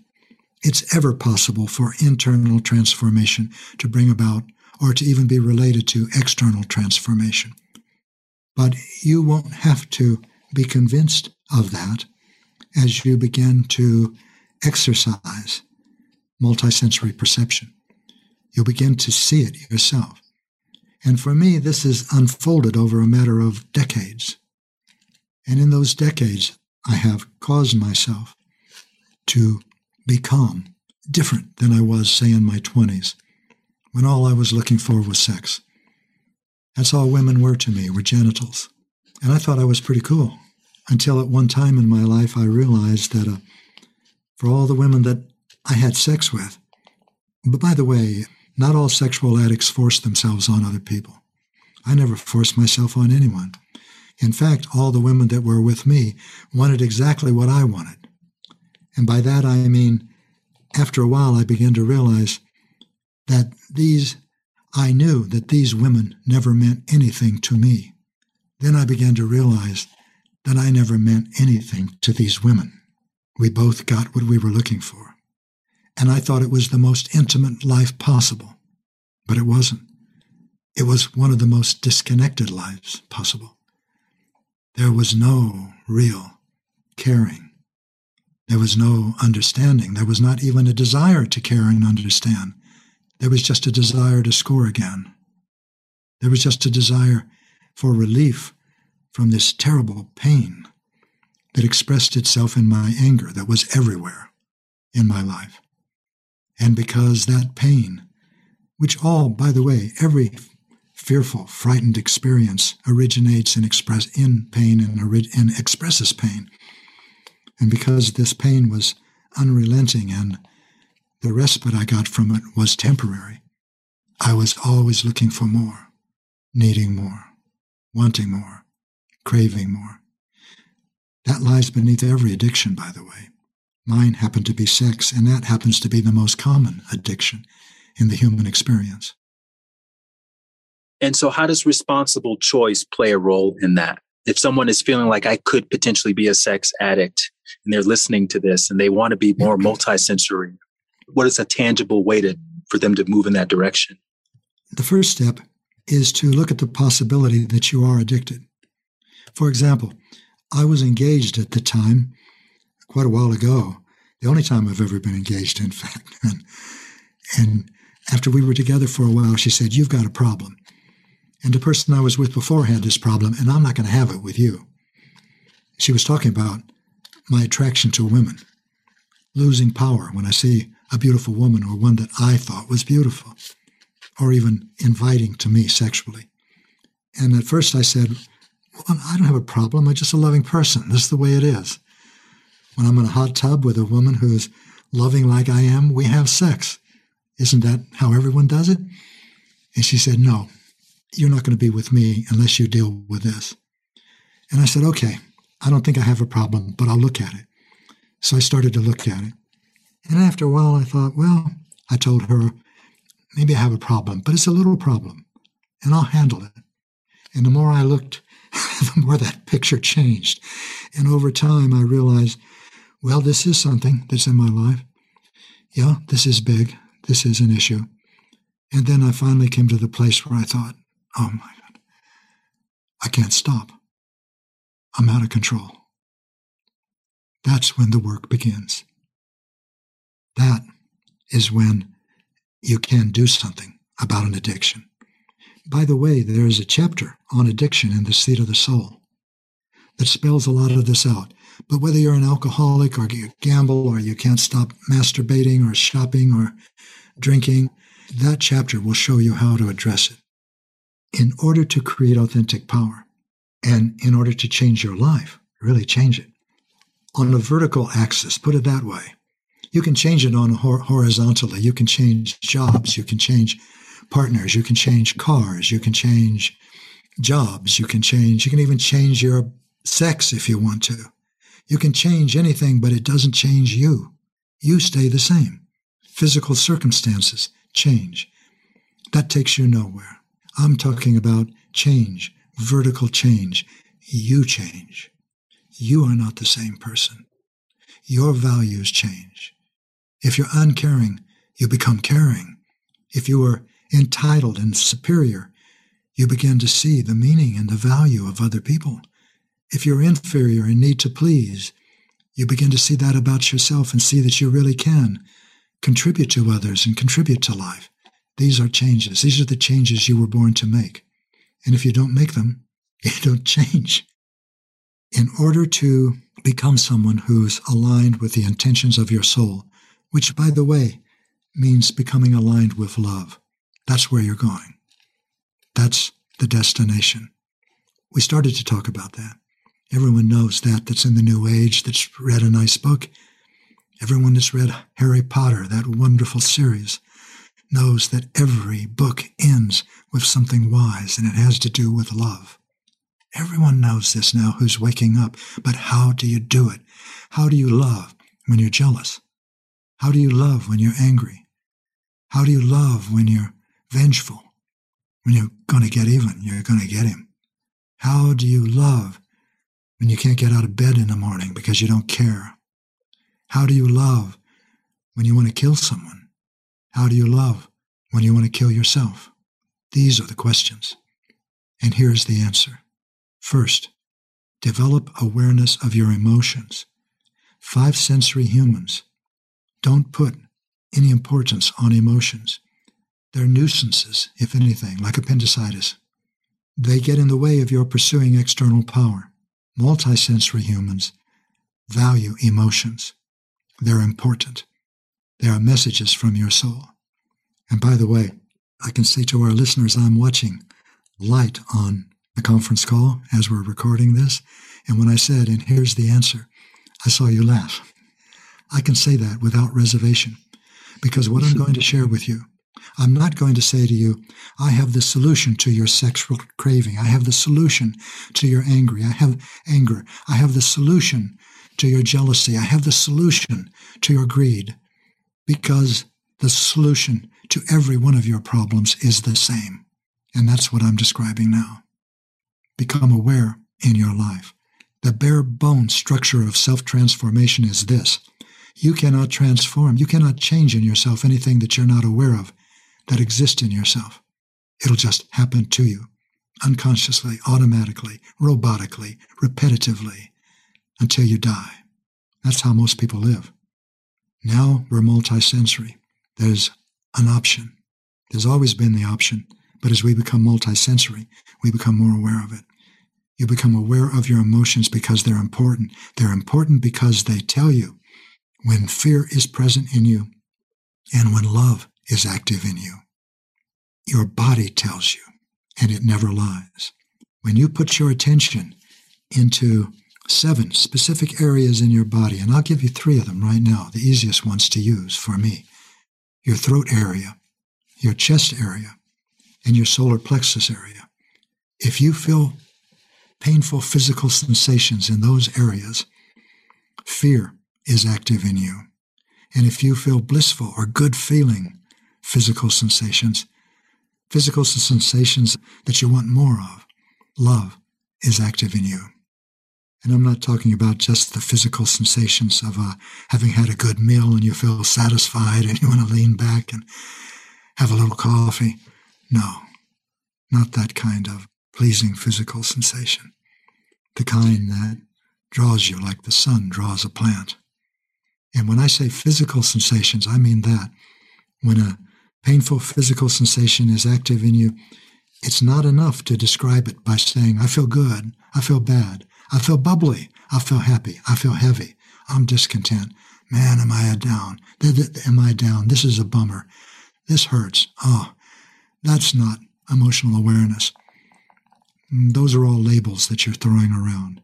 it's ever possible for internal transformation to bring about or to even be related to external transformation. But you won't have to be convinced of that as you begin to exercise multisensory perception. You'll begin to see it yourself. And for me, this has unfolded over a matter of decades. And in those decades, I have caused myself to become different than I was, say, in my 20s, when all I was looking for was sex. That's all women were to me, were genitals. And I thought I was pretty cool until at one time in my life I realized that uh, for all the women that I had sex with, but by the way, not all sexual addicts force themselves on other people. I never forced myself on anyone. In fact, all the women that were with me wanted exactly what I wanted. And by that I mean, after a while, I began to realize that these, I knew that these women never meant anything to me. Then I began to realize that I never meant anything to these women. We both got what we were looking for. And I thought it was the most intimate life possible. But it wasn't. It was one of the most disconnected lives possible. There was no real caring there was no understanding. There was not even a desire to care and understand. There was just a desire to score again. There was just a desire for relief from this terrible pain that expressed itself in my anger that was everywhere in my life. And because that pain, which all, by the way, every fearful, frightened experience originates in, express, in pain and, and expresses pain, and because this pain was unrelenting and the respite I got from it was temporary, I was always looking for more, needing more, wanting more, craving more. That lies beneath every addiction, by the way. Mine happened to be sex, and that happens to be the most common addiction in the human experience. And so, how does responsible choice play a role in that? If someone is feeling like I could potentially be a sex addict, and they're listening to this and they want to be more mm-hmm. multisensory, what is a tangible way to for them to move in that direction? The first step is to look at the possibility that you are addicted. For example, I was engaged at the time, quite a while ago, the only time I've ever been engaged, in fact. And, and after we were together for a while, she said, You've got a problem. And the person I was with before had this problem, and I'm not going to have it with you. She was talking about my attraction to women, losing power when I see a beautiful woman or one that I thought was beautiful, or even inviting to me sexually. And at first I said, Well, I don't have a problem. I'm just a loving person. This is the way it is. When I'm in a hot tub with a woman who's loving like I am, we have sex. Isn't that how everyone does it? And she said, No, you're not going to be with me unless you deal with this. And I said, Okay, I don't think I have a problem, but I'll look at it. So I started to look at it. And after a while, I thought, Well, I told her, maybe I have a problem, but it's a little problem, and I'll handle it. And the more I looked, the more that picture changed. And over time, I realized, well, this is something that's in my life. Yeah, this is big. This is an issue. And then I finally came to the place where I thought, oh my God, I can't stop. I'm out of control. That's when the work begins. That is when you can do something about an addiction. By the way, there is a chapter on addiction in the seat of the soul that spells a lot of this out. But whether you're an alcoholic or you gamble or you can't stop masturbating or shopping or drinking, that chapter will show you how to address it. In order to create authentic power and in order to change your life, really change it, on a vertical axis, put it that way, you can change it on horizontally. You can change jobs. You can change partners. You can change cars. You can change jobs. You can change, you can even change your sex if you want to. You can change anything, but it doesn't change you. You stay the same. Physical circumstances change. That takes you nowhere. I'm talking about change, vertical change. You change. You are not the same person. Your values change. If you're uncaring, you become caring. If you are entitled and superior, you begin to see the meaning and the value of other people. If you're inferior and need to please, you begin to see that about yourself and see that you really can contribute to others and contribute to life. These are changes. These are the changes you were born to make. And if you don't make them, you don't change. In order to become someone who's aligned with the intentions of your soul, which, by the way, means becoming aligned with love. That's where you're going. That's the destination. We started to talk about that. Everyone knows that that's in the New Age, that's read a nice book. Everyone that's read Harry Potter, that wonderful series, knows that every book ends with something wise and it has to do with love. Everyone knows this now who's waking up, but how do you do it? How do you love when you're jealous? How do you love when you're angry? How do you love when you're vengeful? When you're going to get even, you're going to get him. How do you love when you can't get out of bed in the morning because you don't care? How do you love when you want to kill someone? How do you love when you want to kill yourself? These are the questions. And here's the answer. First, develop awareness of your emotions. Five sensory humans don't put any importance on emotions. They're nuisances, if anything, like appendicitis. They get in the way of your pursuing external power. Multisensory humans value emotions. They're important. They are messages from your soul. And by the way, I can say to our listeners, I'm watching light on the conference call as we're recording this. And when I said, and here's the answer, I saw you laugh. I can say that without reservation because what I'm going to share with you, I'm not going to say to you, I have the solution to your sexual craving. I have the solution to your angry. I have anger. I have the solution to your jealousy. I have the solution to your greed because the solution to every one of your problems is the same. And that's what I'm describing now. Become aware in your life. The bare bone structure of self transformation is this you cannot transform, you cannot change in yourself anything that you're not aware of that exists in yourself. It'll just happen to you unconsciously, automatically, robotically, repetitively until you die. That's how most people live. Now we're multisensory. There's an option. There's always been the option, but as we become multisensory, we become more aware of it. You become aware of your emotions because they're important. They're important because they tell you when fear is present in you and when love is active in you. Your body tells you, and it never lies. When you put your attention into seven specific areas in your body, and I'll give you three of them right now, the easiest ones to use for me your throat area, your chest area, and your solar plexus area. If you feel painful physical sensations in those areas, fear is active in you. And if you feel blissful or good feeling physical sensations, physical sensations that you want more of, love is active in you. And I'm not talking about just the physical sensations of uh, having had a good meal and you feel satisfied and you want to lean back and have a little coffee. No, not that kind of pleasing physical sensation. The kind that draws you like the sun draws a plant. And when I say physical sensations, I mean that. When a painful physical sensation is active in you, it's not enough to describe it by saying, I feel good, I feel bad, I feel bubbly. I feel happy. I feel heavy. I'm discontent. Man, am I down? Am I down? This is a bummer. This hurts. Oh, that's not emotional awareness. Mm, those are all labels that you're throwing around.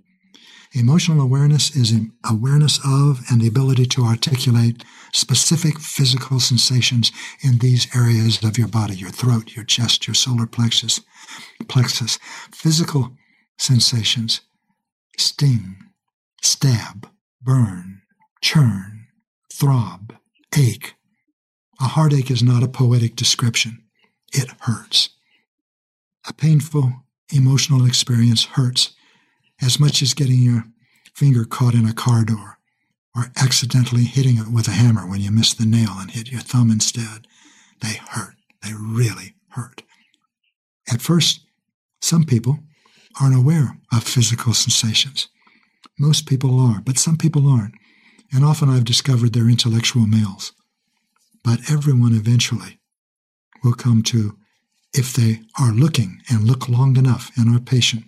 Emotional awareness is awareness of and the ability to articulate specific physical sensations in these areas of your body, your throat, your chest, your solar plexus, plexus. Physical sensations sting, stab, burn, churn, throb, ache. A heartache is not a poetic description. It hurts. A painful emotional experience hurts as much as getting your finger caught in a car door or accidentally hitting it with a hammer when you miss the nail and hit your thumb instead. They hurt. They really hurt. At first, some people aren't aware of physical sensations. Most people are, but some people aren't. And often I've discovered they're intellectual males. But everyone eventually will come to, if they are looking and look long enough and are patient,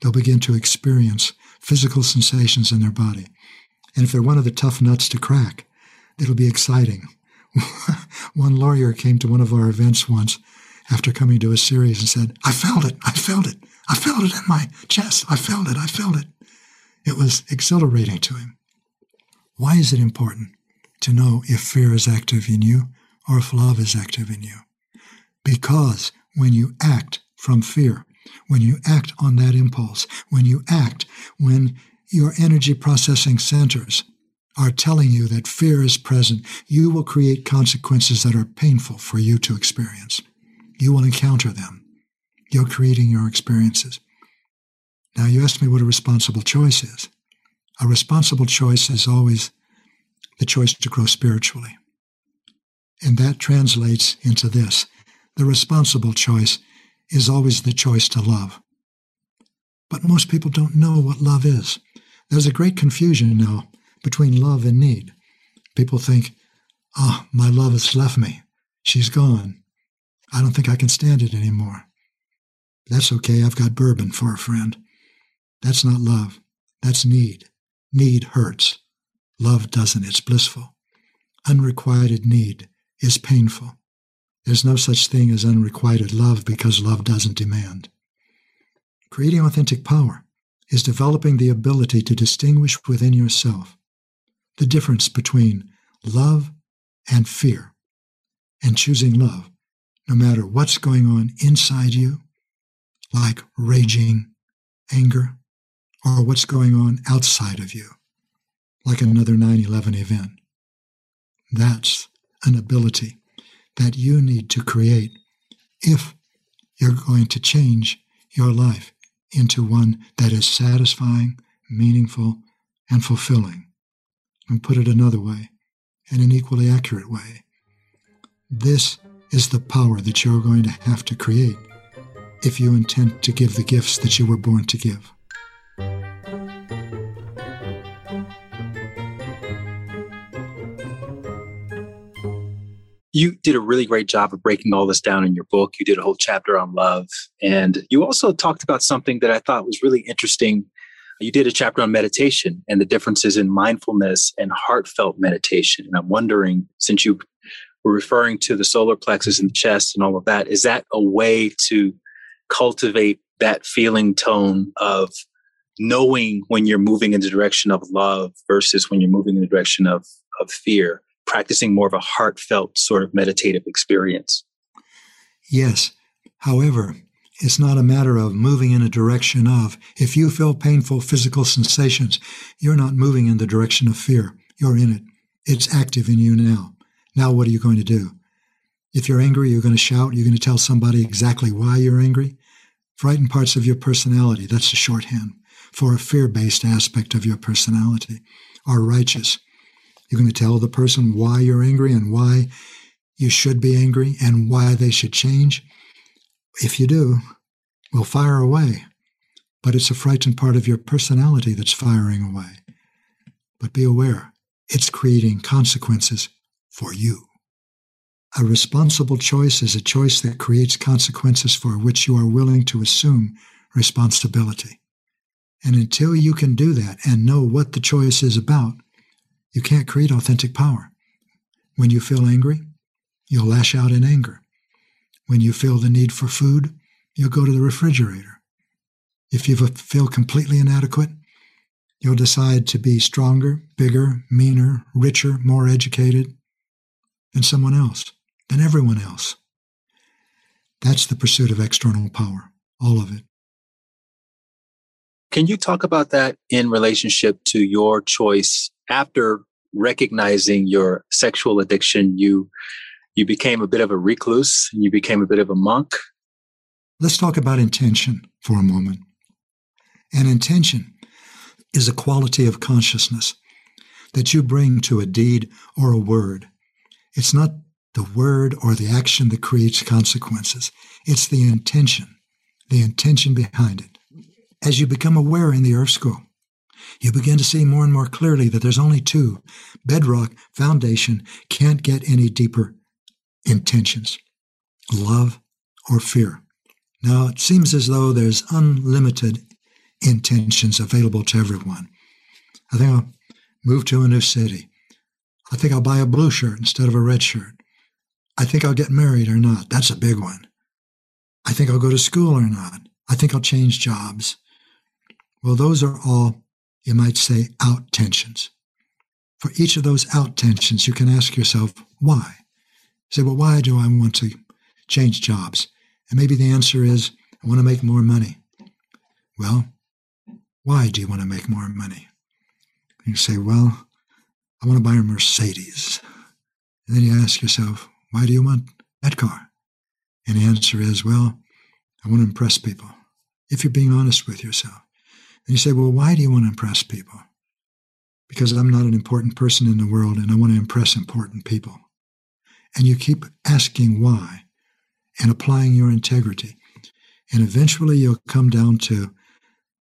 they'll begin to experience physical sensations in their body. And if they're one of the tough nuts to crack, it'll be exciting. one lawyer came to one of our events once after coming to a series and said, I felt it, I felt it. I felt it in my chest. I felt it. I felt it. It was exhilarating to him. Why is it important to know if fear is active in you or if love is active in you? Because when you act from fear, when you act on that impulse, when you act when your energy processing centers are telling you that fear is present, you will create consequences that are painful for you to experience. You will encounter them. You're creating your experiences. Now, you asked me what a responsible choice is. A responsible choice is always the choice to grow spiritually. And that translates into this the responsible choice is always the choice to love. But most people don't know what love is. There's a great confusion now between love and need. People think, ah, oh, my love has left me. She's gone. I don't think I can stand it anymore. That's okay. I've got bourbon for a friend. That's not love. That's need. Need hurts. Love doesn't. It's blissful. Unrequited need is painful. There's no such thing as unrequited love because love doesn't demand. Creating authentic power is developing the ability to distinguish within yourself the difference between love and fear and choosing love no matter what's going on inside you like raging anger or what's going on outside of you, like another 9 11 event. That's an ability that you need to create if you're going to change your life into one that is satisfying, meaningful, and fulfilling. And put it another way, in an equally accurate way. This is the power that you're going to have to create if you intend to give the gifts that you were born to give. You did a really great job of breaking all this down in your book. You did a whole chapter on love. And you also talked about something that I thought was really interesting. You did a chapter on meditation and the differences in mindfulness and heartfelt meditation. And I'm wondering, since you were referring to the solar plexus and the chest and all of that, is that a way to cultivate that feeling tone of knowing when you're moving in the direction of love versus when you're moving in the direction of, of fear, practicing more of a heartfelt sort of meditative experience. Yes. However, it's not a matter of moving in a direction of. If you feel painful physical sensations, you're not moving in the direction of fear. You're in it. It's active in you now. Now, what are you going to do? If you're angry, you're going to shout. You're going to tell somebody exactly why you're angry. Frightened parts of your personality, that's the shorthand for a fear based aspect of your personality, are righteous. You're going to tell the person why you're angry and why you should be angry and why they should change. If you do, we'll fire away. But it's a frightened part of your personality that's firing away. But be aware, it's creating consequences for you. A responsible choice is a choice that creates consequences for which you are willing to assume responsibility. And until you can do that and know what the choice is about, you can't create authentic power. When you feel angry, you'll lash out in anger. When you feel the need for food, you'll go to the refrigerator. If you feel completely inadequate, you'll decide to be stronger, bigger, meaner, richer, more educated than someone else, than everyone else. That's the pursuit of external power, all of it. Can you talk about that in relationship to your choice after recognizing your sexual addiction? You you became a bit of a recluse and you became a bit of a monk. Let's talk about intention for a moment. An intention is a quality of consciousness that you bring to a deed or a word. It's not the word or the action that creates consequences. It's the intention, the intention behind it. As you become aware in the Earth School, you begin to see more and more clearly that there's only two bedrock foundation can't get any deeper intentions love or fear. Now, it seems as though there's unlimited intentions available to everyone. I think I'll move to a new city. I think I'll buy a blue shirt instead of a red shirt. I think I'll get married or not. That's a big one. I think I'll go to school or not. I think I'll change jobs. Well, those are all, you might say, out tensions. For each of those out tensions, you can ask yourself, why? say, well, why do I want to change jobs? And maybe the answer is, I want to make more money. Well, why do you want to make more money? You say, well, I want to buy a Mercedes. And then you ask yourself, why do you want that car? And the answer is, well, I want to impress people. If you're being honest with yourself. And you say, well, why do you want to impress people? Because I'm not an important person in the world and I want to impress important people and you keep asking why and applying your integrity. And eventually you'll come down to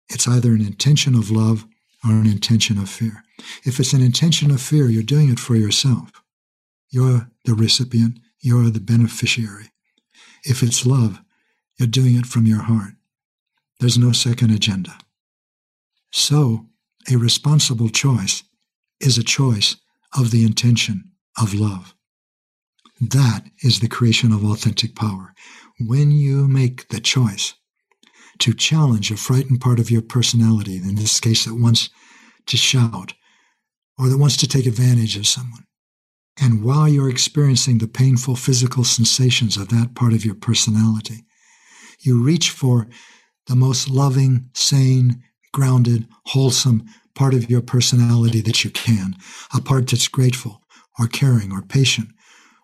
it's either an intention of love or an intention of fear. If it's an intention of fear, you're doing it for yourself. You're the recipient, you're the beneficiary. If it's love, you're doing it from your heart. There's no second agenda. So, a responsible choice is a choice of the intention of love. That is the creation of authentic power. When you make the choice to challenge a frightened part of your personality, in this case, that wants to shout or that wants to take advantage of someone, and while you're experiencing the painful physical sensations of that part of your personality, you reach for the most loving, sane, grounded, wholesome part of your personality that you can, a part that's grateful or caring or patient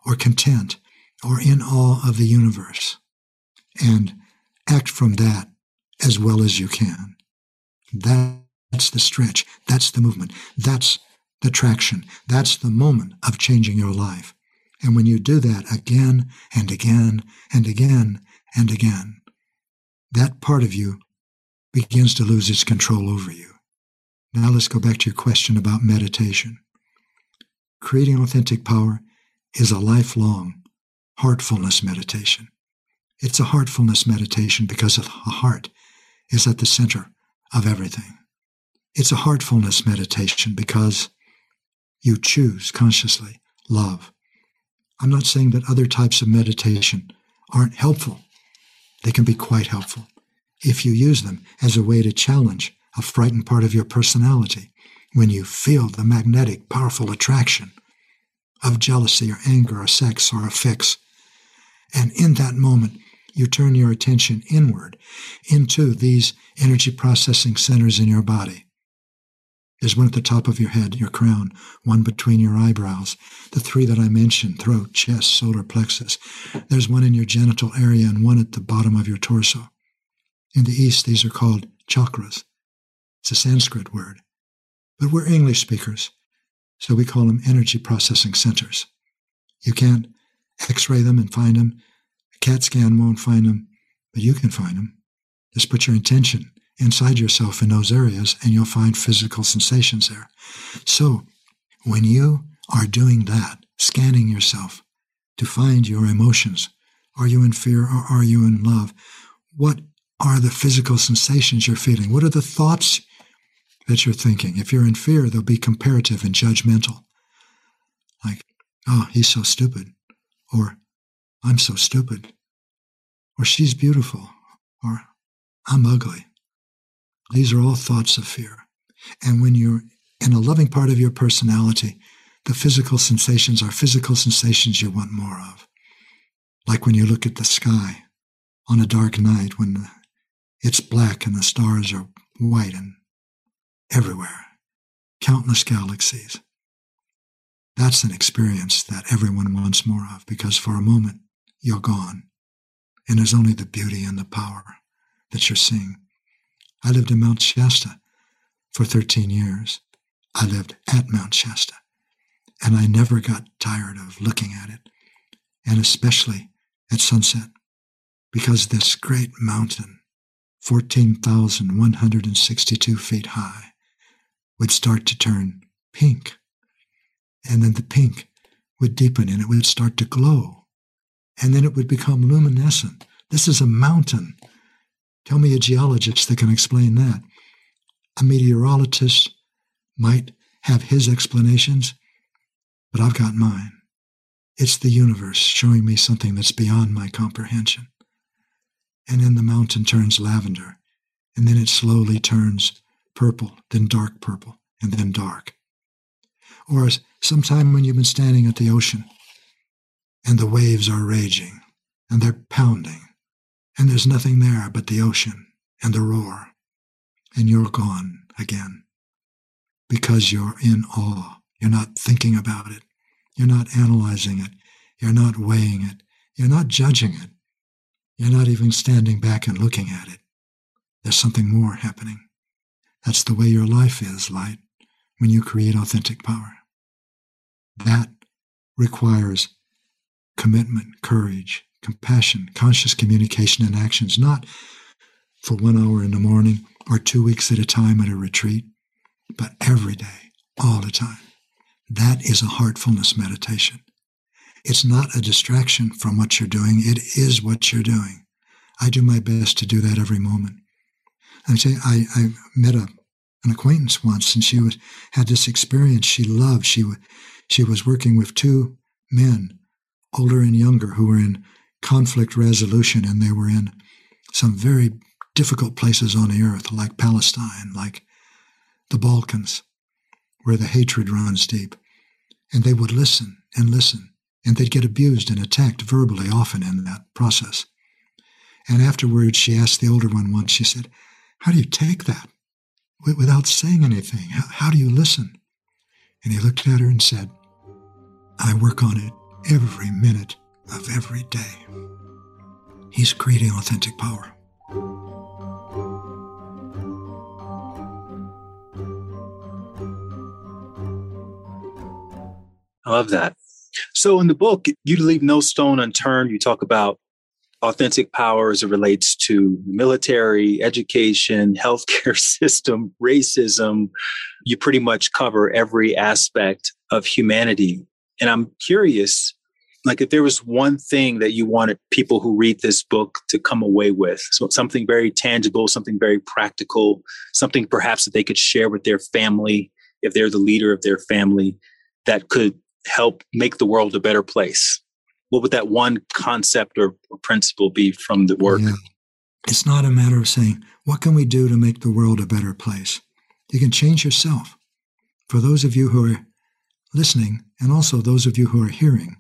or content or in awe of the universe and act from that as well as you can. That's the stretch. That's the movement. That's the traction. That's the moment of changing your life. And when you do that again and again and again and again, that part of you begins to lose its control over you. Now let's go back to your question about meditation. Creating authentic power is a lifelong heartfulness meditation. It's a heartfulness meditation because the heart is at the center of everything. It's a heartfulness meditation because you choose consciously love. I'm not saying that other types of meditation aren't helpful. They can be quite helpful if you use them as a way to challenge a frightened part of your personality when you feel the magnetic, powerful attraction of jealousy or anger or sex or a fix. And in that moment, you turn your attention inward into these energy processing centers in your body. There's one at the top of your head, your crown, one between your eyebrows, the three that I mentioned throat, chest, solar plexus. There's one in your genital area and one at the bottom of your torso. In the East, these are called chakras. It's a Sanskrit word. But we're English speakers, so we call them energy processing centers. You can't x ray them and find them. A CAT scan won't find them, but you can find them. Just put your intention inside yourself in those areas and you'll find physical sensations there. So, when you are doing that, scanning yourself to find your emotions, are you in fear or are you in love? What are the physical sensations you're feeling? What are the thoughts that you're thinking? If you're in fear, they'll be comparative and judgmental. Like, oh, he's so stupid. Or, I'm so stupid. Or, she's beautiful. Or, I'm ugly. These are all thoughts of fear. And when you're in a loving part of your personality, the physical sensations are physical sensations you want more of. Like when you look at the sky on a dark night when it's black and the stars are white and everywhere, countless galaxies. That's an experience that everyone wants more of because for a moment you're gone and there's only the beauty and the power that you're seeing. I lived in Mount Shasta for 13 years. I lived at Mount Shasta and I never got tired of looking at it and especially at sunset because this great mountain 14,162 feet high, would start to turn pink. And then the pink would deepen and it would start to glow. And then it would become luminescent. This is a mountain. Tell me a geologist that can explain that. A meteorologist might have his explanations, but I've got mine. It's the universe showing me something that's beyond my comprehension and then the mountain turns lavender, and then it slowly turns purple, then dark purple, and then dark. Or sometime when you've been standing at the ocean and the waves are raging and they're pounding, and there's nothing there but the ocean and the roar, and you're gone again because you're in awe. You're not thinking about it. You're not analyzing it. You're not weighing it. You're not judging it. You're not even standing back and looking at it. There's something more happening. That's the way your life is, light, when you create authentic power. That requires commitment, courage, compassion, conscious communication, and actions, not for one hour in the morning or two weeks at a time at a retreat, but every day, all the time. That is a heartfulness meditation. It's not a distraction from what you're doing. It is what you're doing. I do my best to do that every moment. I say I, I met a, an acquaintance once, and she was had this experience she loved. She she was working with two men, older and younger, who were in conflict resolution, and they were in some very difficult places on the earth, like Palestine, like the Balkans, where the hatred runs deep. And they would listen and listen and they'd get abused and attacked verbally often in that process. And afterwards, she asked the older one once, she said, How do you take that without saying anything? How, do you listen? And he looked at her and said, I work on it every minute of every day. He's creating authentic power. I love that. So in the book, you leave no stone unturned. You talk about authentic power as it relates to military, education, healthcare system, racism. You pretty much cover every aspect of humanity. And I'm curious, like if there was one thing that you wanted people who read this book to come away with, so something very tangible, something very practical, something perhaps that they could share with their family if they're the leader of their family that could help make the world a better place? What would that one concept or, or principle be from the work? Yeah. It's not a matter of saying, what can we do to make the world a better place? You can change yourself. For those of you who are listening, and also those of you who are hearing,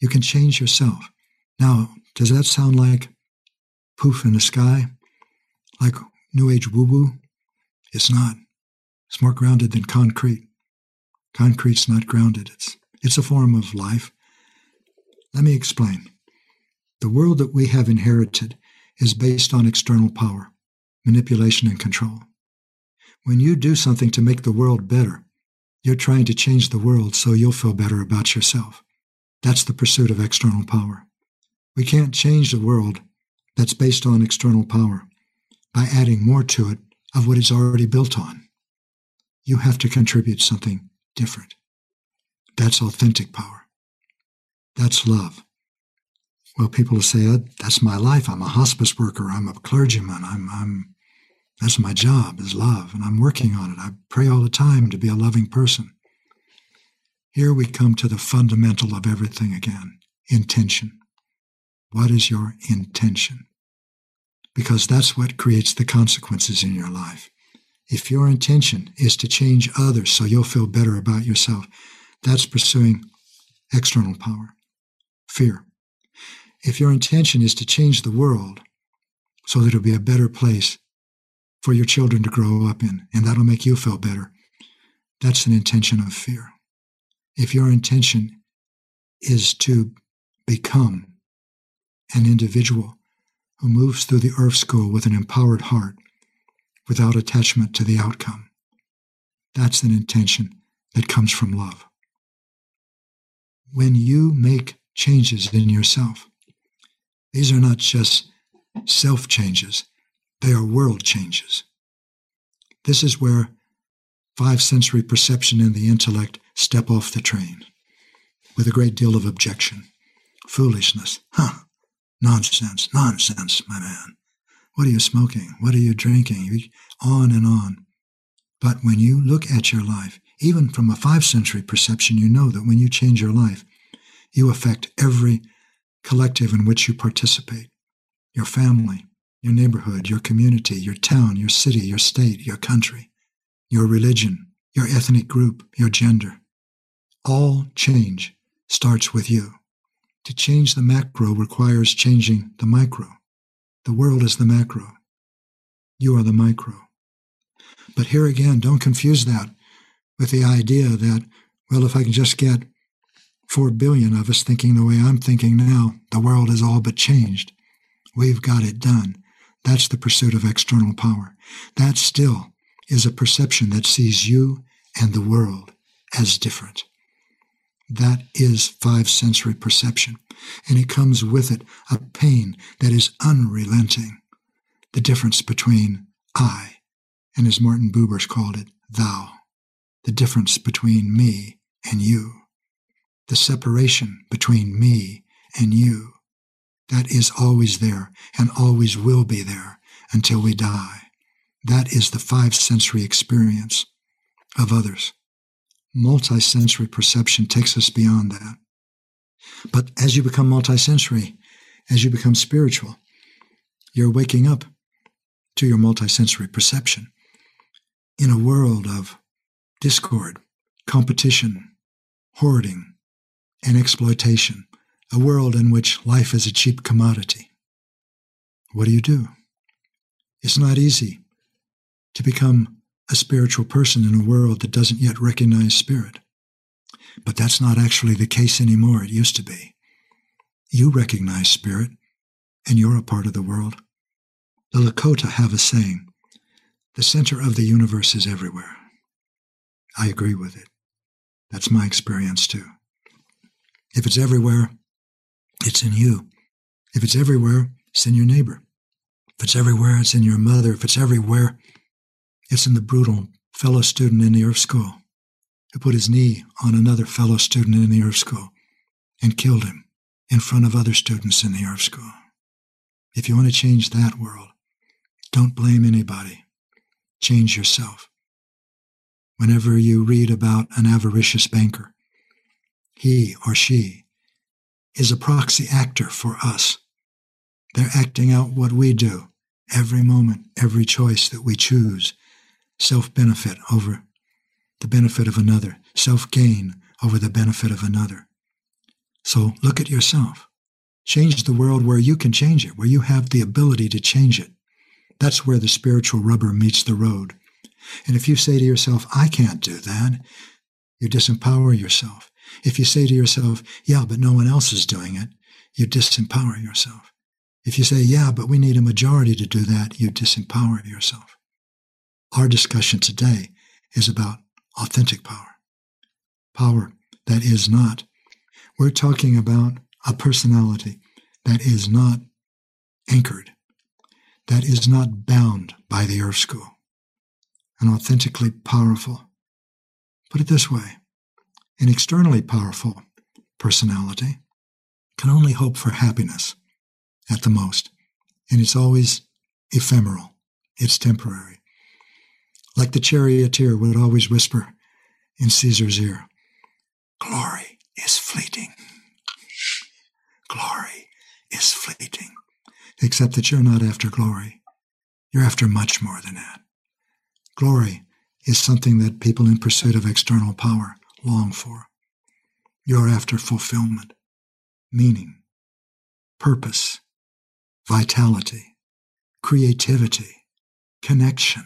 you can change yourself. Now, does that sound like poof in the sky? Like New Age woo woo? It's not. It's more grounded than concrete. Concrete's not grounded. It's, it's a form of life. Let me explain. The world that we have inherited is based on external power, manipulation, and control. When you do something to make the world better, you're trying to change the world so you'll feel better about yourself. That's the pursuit of external power. We can't change the world that's based on external power by adding more to it of what it's already built on. You have to contribute something different. That's authentic power. That's love. Well, people will say, that's my life. I'm a hospice worker. I'm a clergyman. I'm, I'm, that's my job is love, and I'm working on it. I pray all the time to be a loving person. Here we come to the fundamental of everything again intention. What is your intention? Because that's what creates the consequences in your life. If your intention is to change others so you'll feel better about yourself, that's pursuing external power, fear if your intention is to change the world so that it'll be a better place for your children to grow up in, and that'll make you feel better, that's an intention of fear. If your intention is to become an individual who moves through the earth school with an empowered heart without attachment to the outcome, that's an intention that comes from love. When you make changes in yourself, these are not just self changes, they are world changes. This is where five sensory perception and the intellect step off the train with a great deal of objection. Foolishness. Huh. Nonsense. Nonsense, my man. What are you smoking? What are you drinking? On and on. But when you look at your life, even from a five sensory perception, you know that when you change your life, you affect every collective in which you participate your family, your neighborhood, your community, your town, your city, your state, your country, your religion, your ethnic group, your gender. All change starts with you. To change the macro requires changing the micro. The world is the macro. You are the micro. But here again, don't confuse that with the idea that, well, if I can just get Four billion of us thinking the way I'm thinking now, the world is all but changed. We've got it done. That's the pursuit of external power. That still is a perception that sees you and the world as different. That is five sensory perception, and it comes with it a pain that is unrelenting. The difference between I, and as Martin Buber called it, thou. The difference between me and you the separation between me and you. That is always there and always will be there until we die. That is the five sensory experience of others. Multisensory perception takes us beyond that. But as you become multisensory, as you become spiritual, you're waking up to your multisensory perception in a world of discord, competition, hoarding, and exploitation, a world in which life is a cheap commodity. What do you do? It's not easy to become a spiritual person in a world that doesn't yet recognize spirit. But that's not actually the case anymore. It used to be. You recognize spirit, and you're a part of the world. The Lakota have a saying the center of the universe is everywhere. I agree with it. That's my experience too. If it's everywhere, it's in you. If it's everywhere, it's in your neighbor. If it's everywhere, it's in your mother. If it's everywhere, it's in the brutal fellow student in the Earth School who put his knee on another fellow student in the Earth School and killed him in front of other students in the Earth School. If you want to change that world, don't blame anybody. Change yourself. Whenever you read about an avaricious banker, he or she is a proxy actor for us. They're acting out what we do every moment, every choice that we choose, self benefit over the benefit of another, self gain over the benefit of another. So look at yourself. Change the world where you can change it, where you have the ability to change it. That's where the spiritual rubber meets the road. And if you say to yourself, I can't do that, you disempower yourself. If you say to yourself, yeah, but no one else is doing it, you disempower yourself. If you say, yeah, but we need a majority to do that, you disempower yourself. Our discussion today is about authentic power. Power that is not. We're talking about a personality that is not anchored, that is not bound by the earth school, an authentically powerful. Put it this way an externally powerful personality can only hope for happiness at the most, and it's always ephemeral, it's temporary. Like the charioteer would always whisper in Caesar's ear, Glory is fleeting. Glory is fleeting. Except that you're not after glory. You're after much more than that. Glory is something that people in pursuit of external power long for. You're after fulfillment, meaning, purpose, vitality, creativity, connection.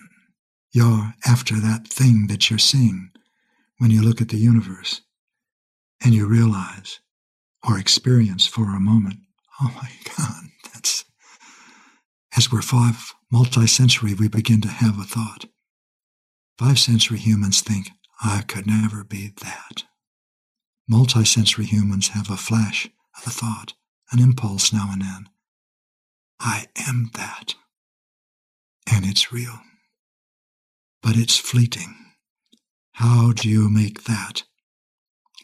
You're after that thing that you're seeing when you look at the universe and you realize or experience for a moment, oh my God, that's, as we're five multi-sensory, we begin to have a thought. Five sensory humans think, I could never be that. Multisensory humans have a flash of a thought, an impulse now and then. I am that. And it's real. But it's fleeting. How do you make that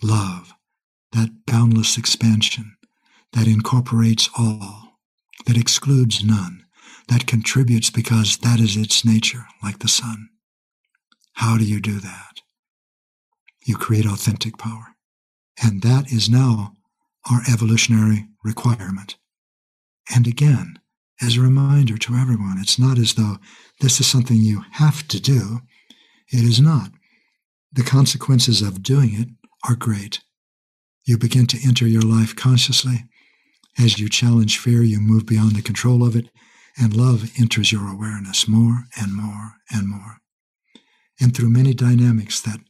love, that boundless expansion that incorporates all, that excludes none, that contributes because that is its nature, like the sun? How do you do that? You create authentic power. And that is now our evolutionary requirement. And again, as a reminder to everyone, it's not as though this is something you have to do. It is not. The consequences of doing it are great. You begin to enter your life consciously. As you challenge fear, you move beyond the control of it, and love enters your awareness more and more and more. And through many dynamics that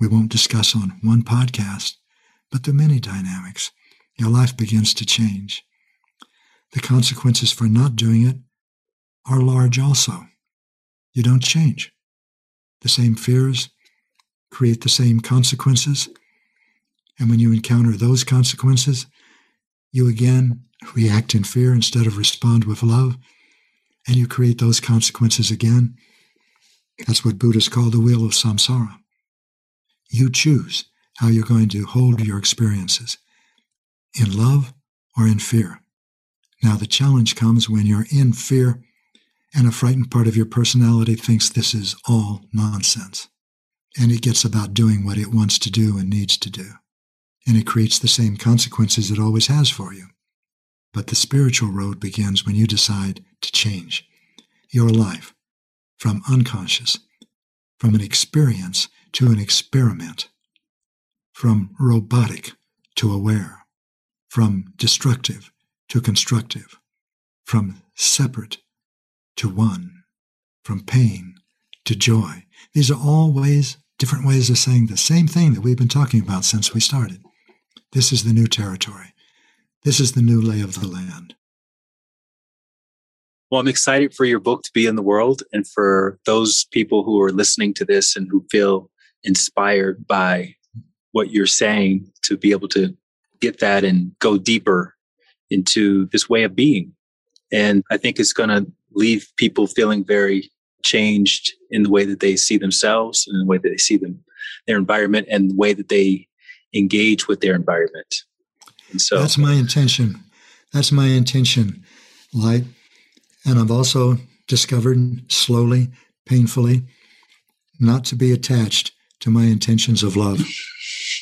we won't discuss on one podcast, but through many dynamics, your life begins to change. The consequences for not doing it are large also. You don't change. The same fears create the same consequences. And when you encounter those consequences, you again react in fear instead of respond with love. And you create those consequences again. That's what Buddhists call the wheel of samsara. You choose how you're going to hold your experiences in love or in fear. Now, the challenge comes when you're in fear and a frightened part of your personality thinks this is all nonsense. And it gets about doing what it wants to do and needs to do. And it creates the same consequences it always has for you. But the spiritual road begins when you decide to change your life from unconscious, from an experience to an experiment, from robotic to aware, from destructive to constructive, from separate to one, from pain to joy. These are all ways, different ways of saying the same thing that we've been talking about since we started. This is the new territory. This is the new lay of the land. Well, I'm excited for your book to be in the world and for those people who are listening to this and who feel inspired by what you're saying to be able to get that and go deeper into this way of being. And I think it's going to leave people feeling very changed in the way that they see themselves and the way that they see them, their environment and the way that they engage with their environment. And so that's my intention. That's my intention, Light. And I've also discovered slowly, painfully, not to be attached to my intentions of love,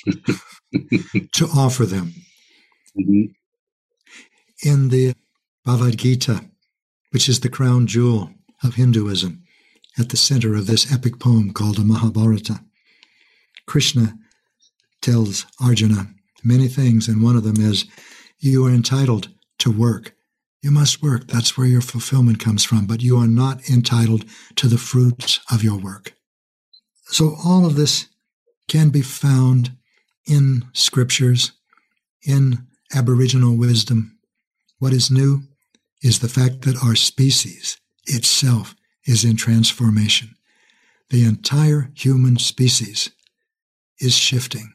to offer them. Mm-hmm. In the Bhagavad Gita, which is the crown jewel of Hinduism, at the center of this epic poem called the Mahabharata. Krishna tells Arjuna many things, and one of them is, You are entitled to work. You must work. That's where your fulfillment comes from, but you are not entitled to the fruits of your work. So, all of this can be found in scriptures, in Aboriginal wisdom. What is new is the fact that our species itself is in transformation. The entire human species is shifting.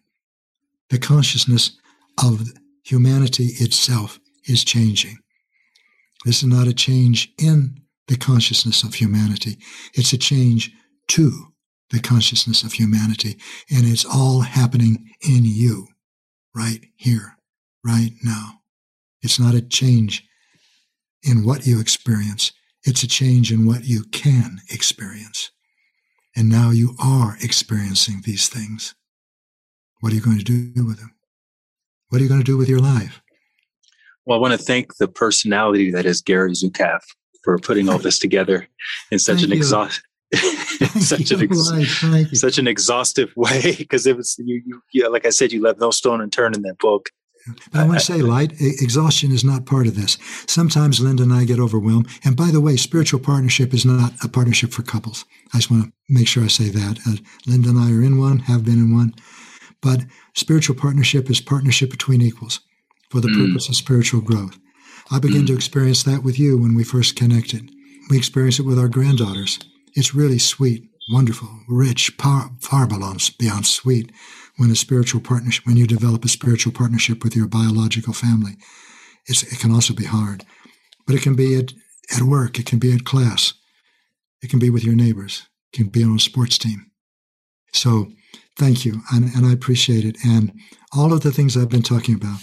The consciousness of humanity itself is changing. This is not a change in the consciousness of humanity. It's a change to the consciousness of humanity. And it's all happening in you right here, right now. It's not a change in what you experience. It's a change in what you can experience. And now you are experiencing these things. What are you going to do with them? What are you going to do with your life? Well, I want to thank the personality that is Gary Zukav for putting all this together in such Thank an exhaust such an ex- Right, such an exhaustive way because it was you, you yeah, like I said you left no stone unturned in that book. But I want to say, light exhaustion is not part of this. Sometimes Linda and I get overwhelmed. And by the way, spiritual partnership is not a partnership for couples. I just want to make sure I say that. Uh, Linda and I are in one, have been in one. But spiritual partnership is partnership between equals for the Mm. purpose of spiritual growth. I began to experience that with you when we first connected. We experience it with our granddaughters. It's really sweet, wonderful, rich, far beyond, beyond sweet when a spiritual partnership, when you develop a spiritual partnership with your biological family. It can also be hard, but it can be at, at work, it can be at class, it can be with your neighbors, it can be on a sports team. So thank you, and, and I appreciate it. And all of the things I've been talking about,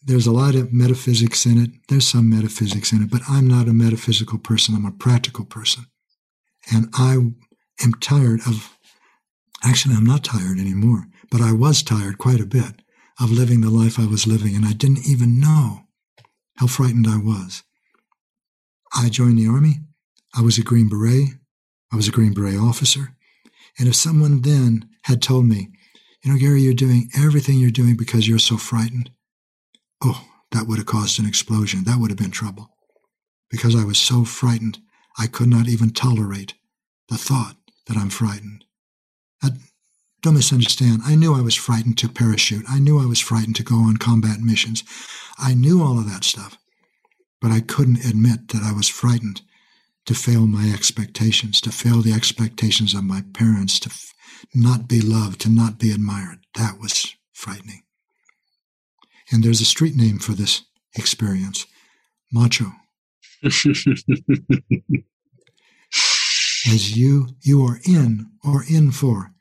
there's a lot of metaphysics in it. There's some metaphysics in it, but I'm not a metaphysical person. I'm a practical person. And I am tired of, actually, I'm not tired anymore, but I was tired quite a bit of living the life I was living, and I didn't even know how frightened I was. I joined the Army. I was a Green Beret. I was a Green Beret officer. And if someone then had told me, you know, Gary, you're doing everything you're doing because you're so frightened, oh, that would have caused an explosion. That would have been trouble. Because I was so frightened, I could not even tolerate the thought that I'm frightened. I, don't misunderstand. I knew I was frightened to parachute. I knew I was frightened to go on combat missions. I knew all of that stuff. But I couldn't admit that I was frightened to fail my expectations, to fail the expectations of my parents, to f- not be loved, to not be admired. That was frightening. And there's a street name for this experience macho. As you, you are in or in for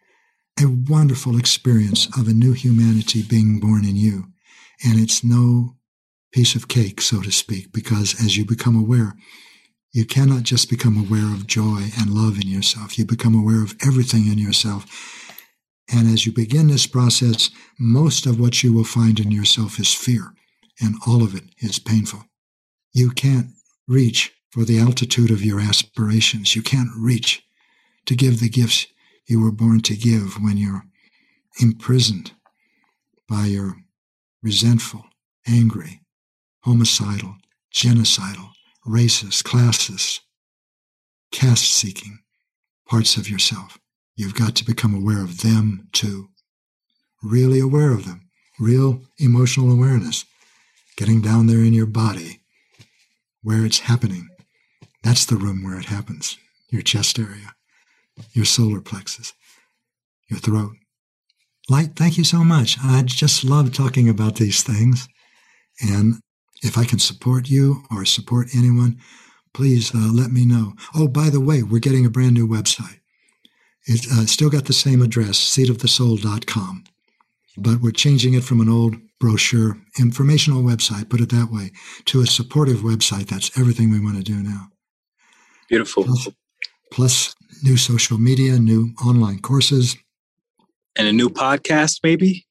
a wonderful experience of a new humanity being born in you. And it's no piece of cake, so to speak, because as you become aware, you cannot just become aware of joy and love in yourself. You become aware of everything in yourself. And as you begin this process, most of what you will find in yourself is fear, and all of it is painful. You can't reach for the altitude of your aspirations. You can't reach to give the gifts you were born to give when you're imprisoned by your resentful, angry, homicidal, genocidal, racist, classist, caste seeking parts of yourself. You've got to become aware of them too. Really aware of them. Real emotional awareness. Getting down there in your body where it's happening. That's the room where it happens. Your chest area, your solar plexus, your throat. Light, thank you so much. I just love talking about these things. And if I can support you or support anyone, please uh, let me know. Oh, by the way, we're getting a brand new website. It's uh, still got the same address, seatofthesoul.com, but we're changing it from an old brochure, informational website, put it that way, to a supportive website. That's everything we want to do now. Beautiful. Plus, plus new social media, new online courses, And a new podcast, maybe?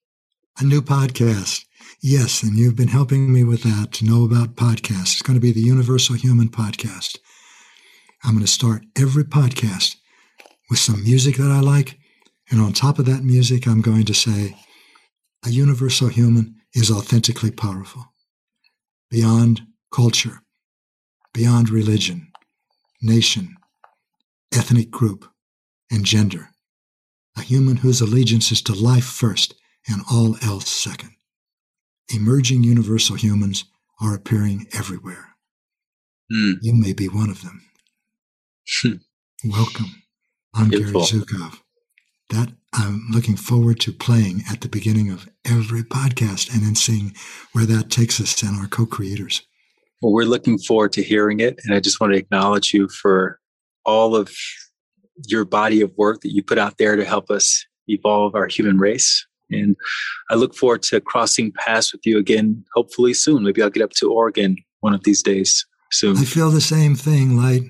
a new podcast. Yes, and you've been helping me with that to know about podcasts. It's going to be the Universal Human Podcast. I'm going to start every podcast with some music that I like. And on top of that music, I'm going to say, a universal human is authentically powerful, beyond culture, beyond religion, nation, ethnic group, and gender. A human whose allegiance is to life first and all else second. Emerging universal humans are appearing everywhere. Mm. You may be one of them. Welcome. I'm Beautiful. Gary Zukav. That I'm looking forward to playing at the beginning of every podcast and then seeing where that takes us and our co-creators. Well, we're looking forward to hearing it. And I just want to acknowledge you for all of your body of work that you put out there to help us evolve our human race. And I look forward to crossing paths with you again, hopefully soon. Maybe I'll get up to Oregon one of these days soon. I feel the same thing, Light.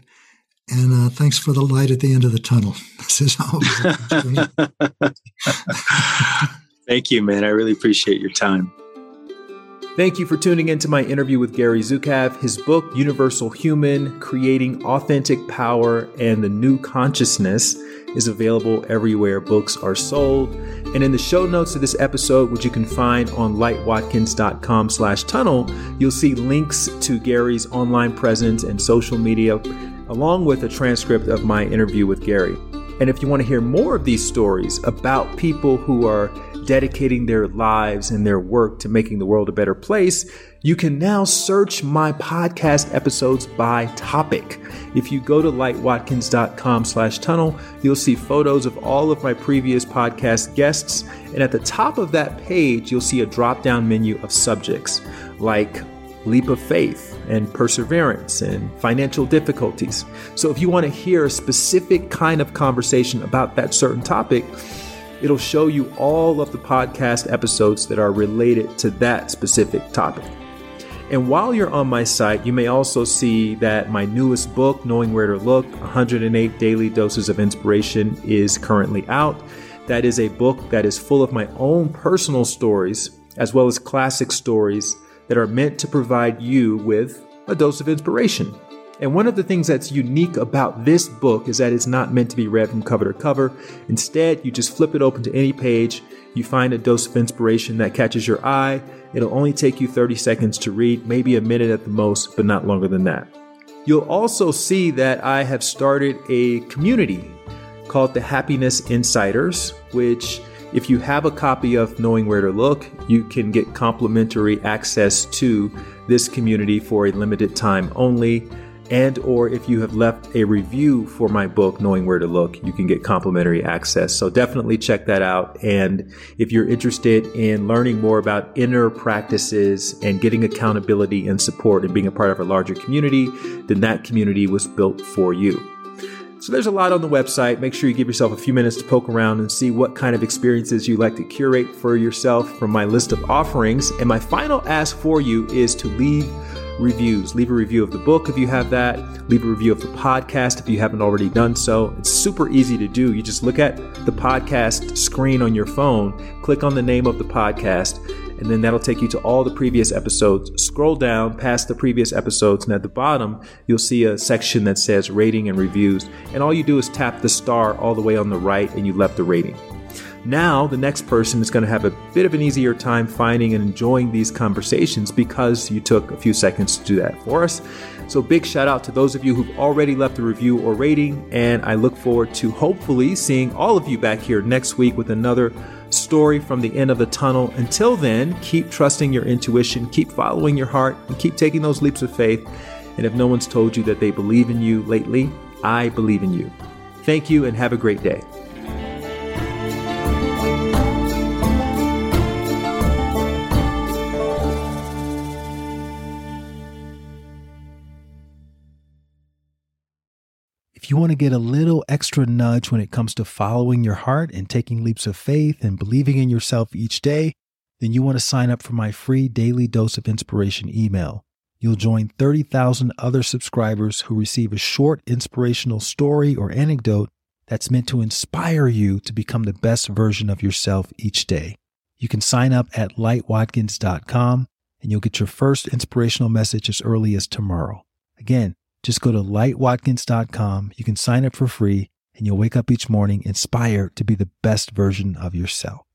And uh, thanks for the light at the end of the tunnel. This is always Thank you, man. I really appreciate your time. Thank you for tuning into my interview with Gary Zukav. His book, Universal Human Creating Authentic Power and the New Consciousness, is available everywhere books are sold. And in the show notes of this episode, which you can find on lightwatkins.com slash tunnel, you'll see links to Gary's online presence and social media, along with a transcript of my interview with Gary. And if you want to hear more of these stories about people who are dedicating their lives and their work to making the world a better place, you can now search my podcast episodes by topic. If you go to lightwatkins.com slash tunnel, you'll see photos of all of my previous podcast guests. And at the top of that page, you'll see a drop down menu of subjects like leap of faith and perseverance and financial difficulties. So if you want to hear a specific kind of conversation about that certain topic, it'll show you all of the podcast episodes that are related to that specific topic. And while you're on my site, you may also see that my newest book, Knowing Where to Look 108 Daily Doses of Inspiration, is currently out. That is a book that is full of my own personal stories, as well as classic stories that are meant to provide you with a dose of inspiration. And one of the things that's unique about this book is that it's not meant to be read from cover to cover. Instead, you just flip it open to any page, you find a dose of inspiration that catches your eye. It'll only take you 30 seconds to read, maybe a minute at the most, but not longer than that. You'll also see that I have started a community called the Happiness Insiders, which if you have a copy of Knowing Where to Look, you can get complimentary access to this community for a limited time only. And or if you have left a review for my book knowing where to look you can get complimentary access. So definitely check that out. And if you're interested in learning more about inner practices and getting accountability and support and being a part of a larger community then that community was built for you so there's a lot on the website. Make sure you give yourself a few minutes to poke around and see what kind of experiences you like to curate for yourself from my list of offerings. And my final ask for you is to leave reviews. Leave a review of the book if you have that. Leave a review of the podcast if you haven't already done so. It's super easy to do. You just look at the podcast screen on your phone, click on the name of the podcast, and then that'll take you to all the previous episodes. Scroll down past the previous episodes, and at the bottom, you'll see a section that says rating and reviews. And all you do is tap the star all the way on the right, and you left the rating. Now, the next person is going to have a bit of an easier time finding and enjoying these conversations because you took a few seconds to do that for us. So, big shout out to those of you who've already left a review or rating, and I look forward to hopefully seeing all of you back here next week with another story from the end of the tunnel. Until then, keep trusting your intuition, keep following your heart, and keep taking those leaps of faith. And if no one's told you that they believe in you lately, I believe in you. Thank you and have a great day. If you want to get a little extra nudge when it comes to following your heart and taking leaps of faith and believing in yourself each day, then you want to sign up for my free daily dose of inspiration email. You'll join 30,000 other subscribers who receive a short inspirational story or anecdote that's meant to inspire you to become the best version of yourself each day. You can sign up at lightwatkins.com and you'll get your first inspirational message as early as tomorrow. Again, Just go to lightwatkins.com. You can sign up for free and you'll wake up each morning inspired to be the best version of yourself.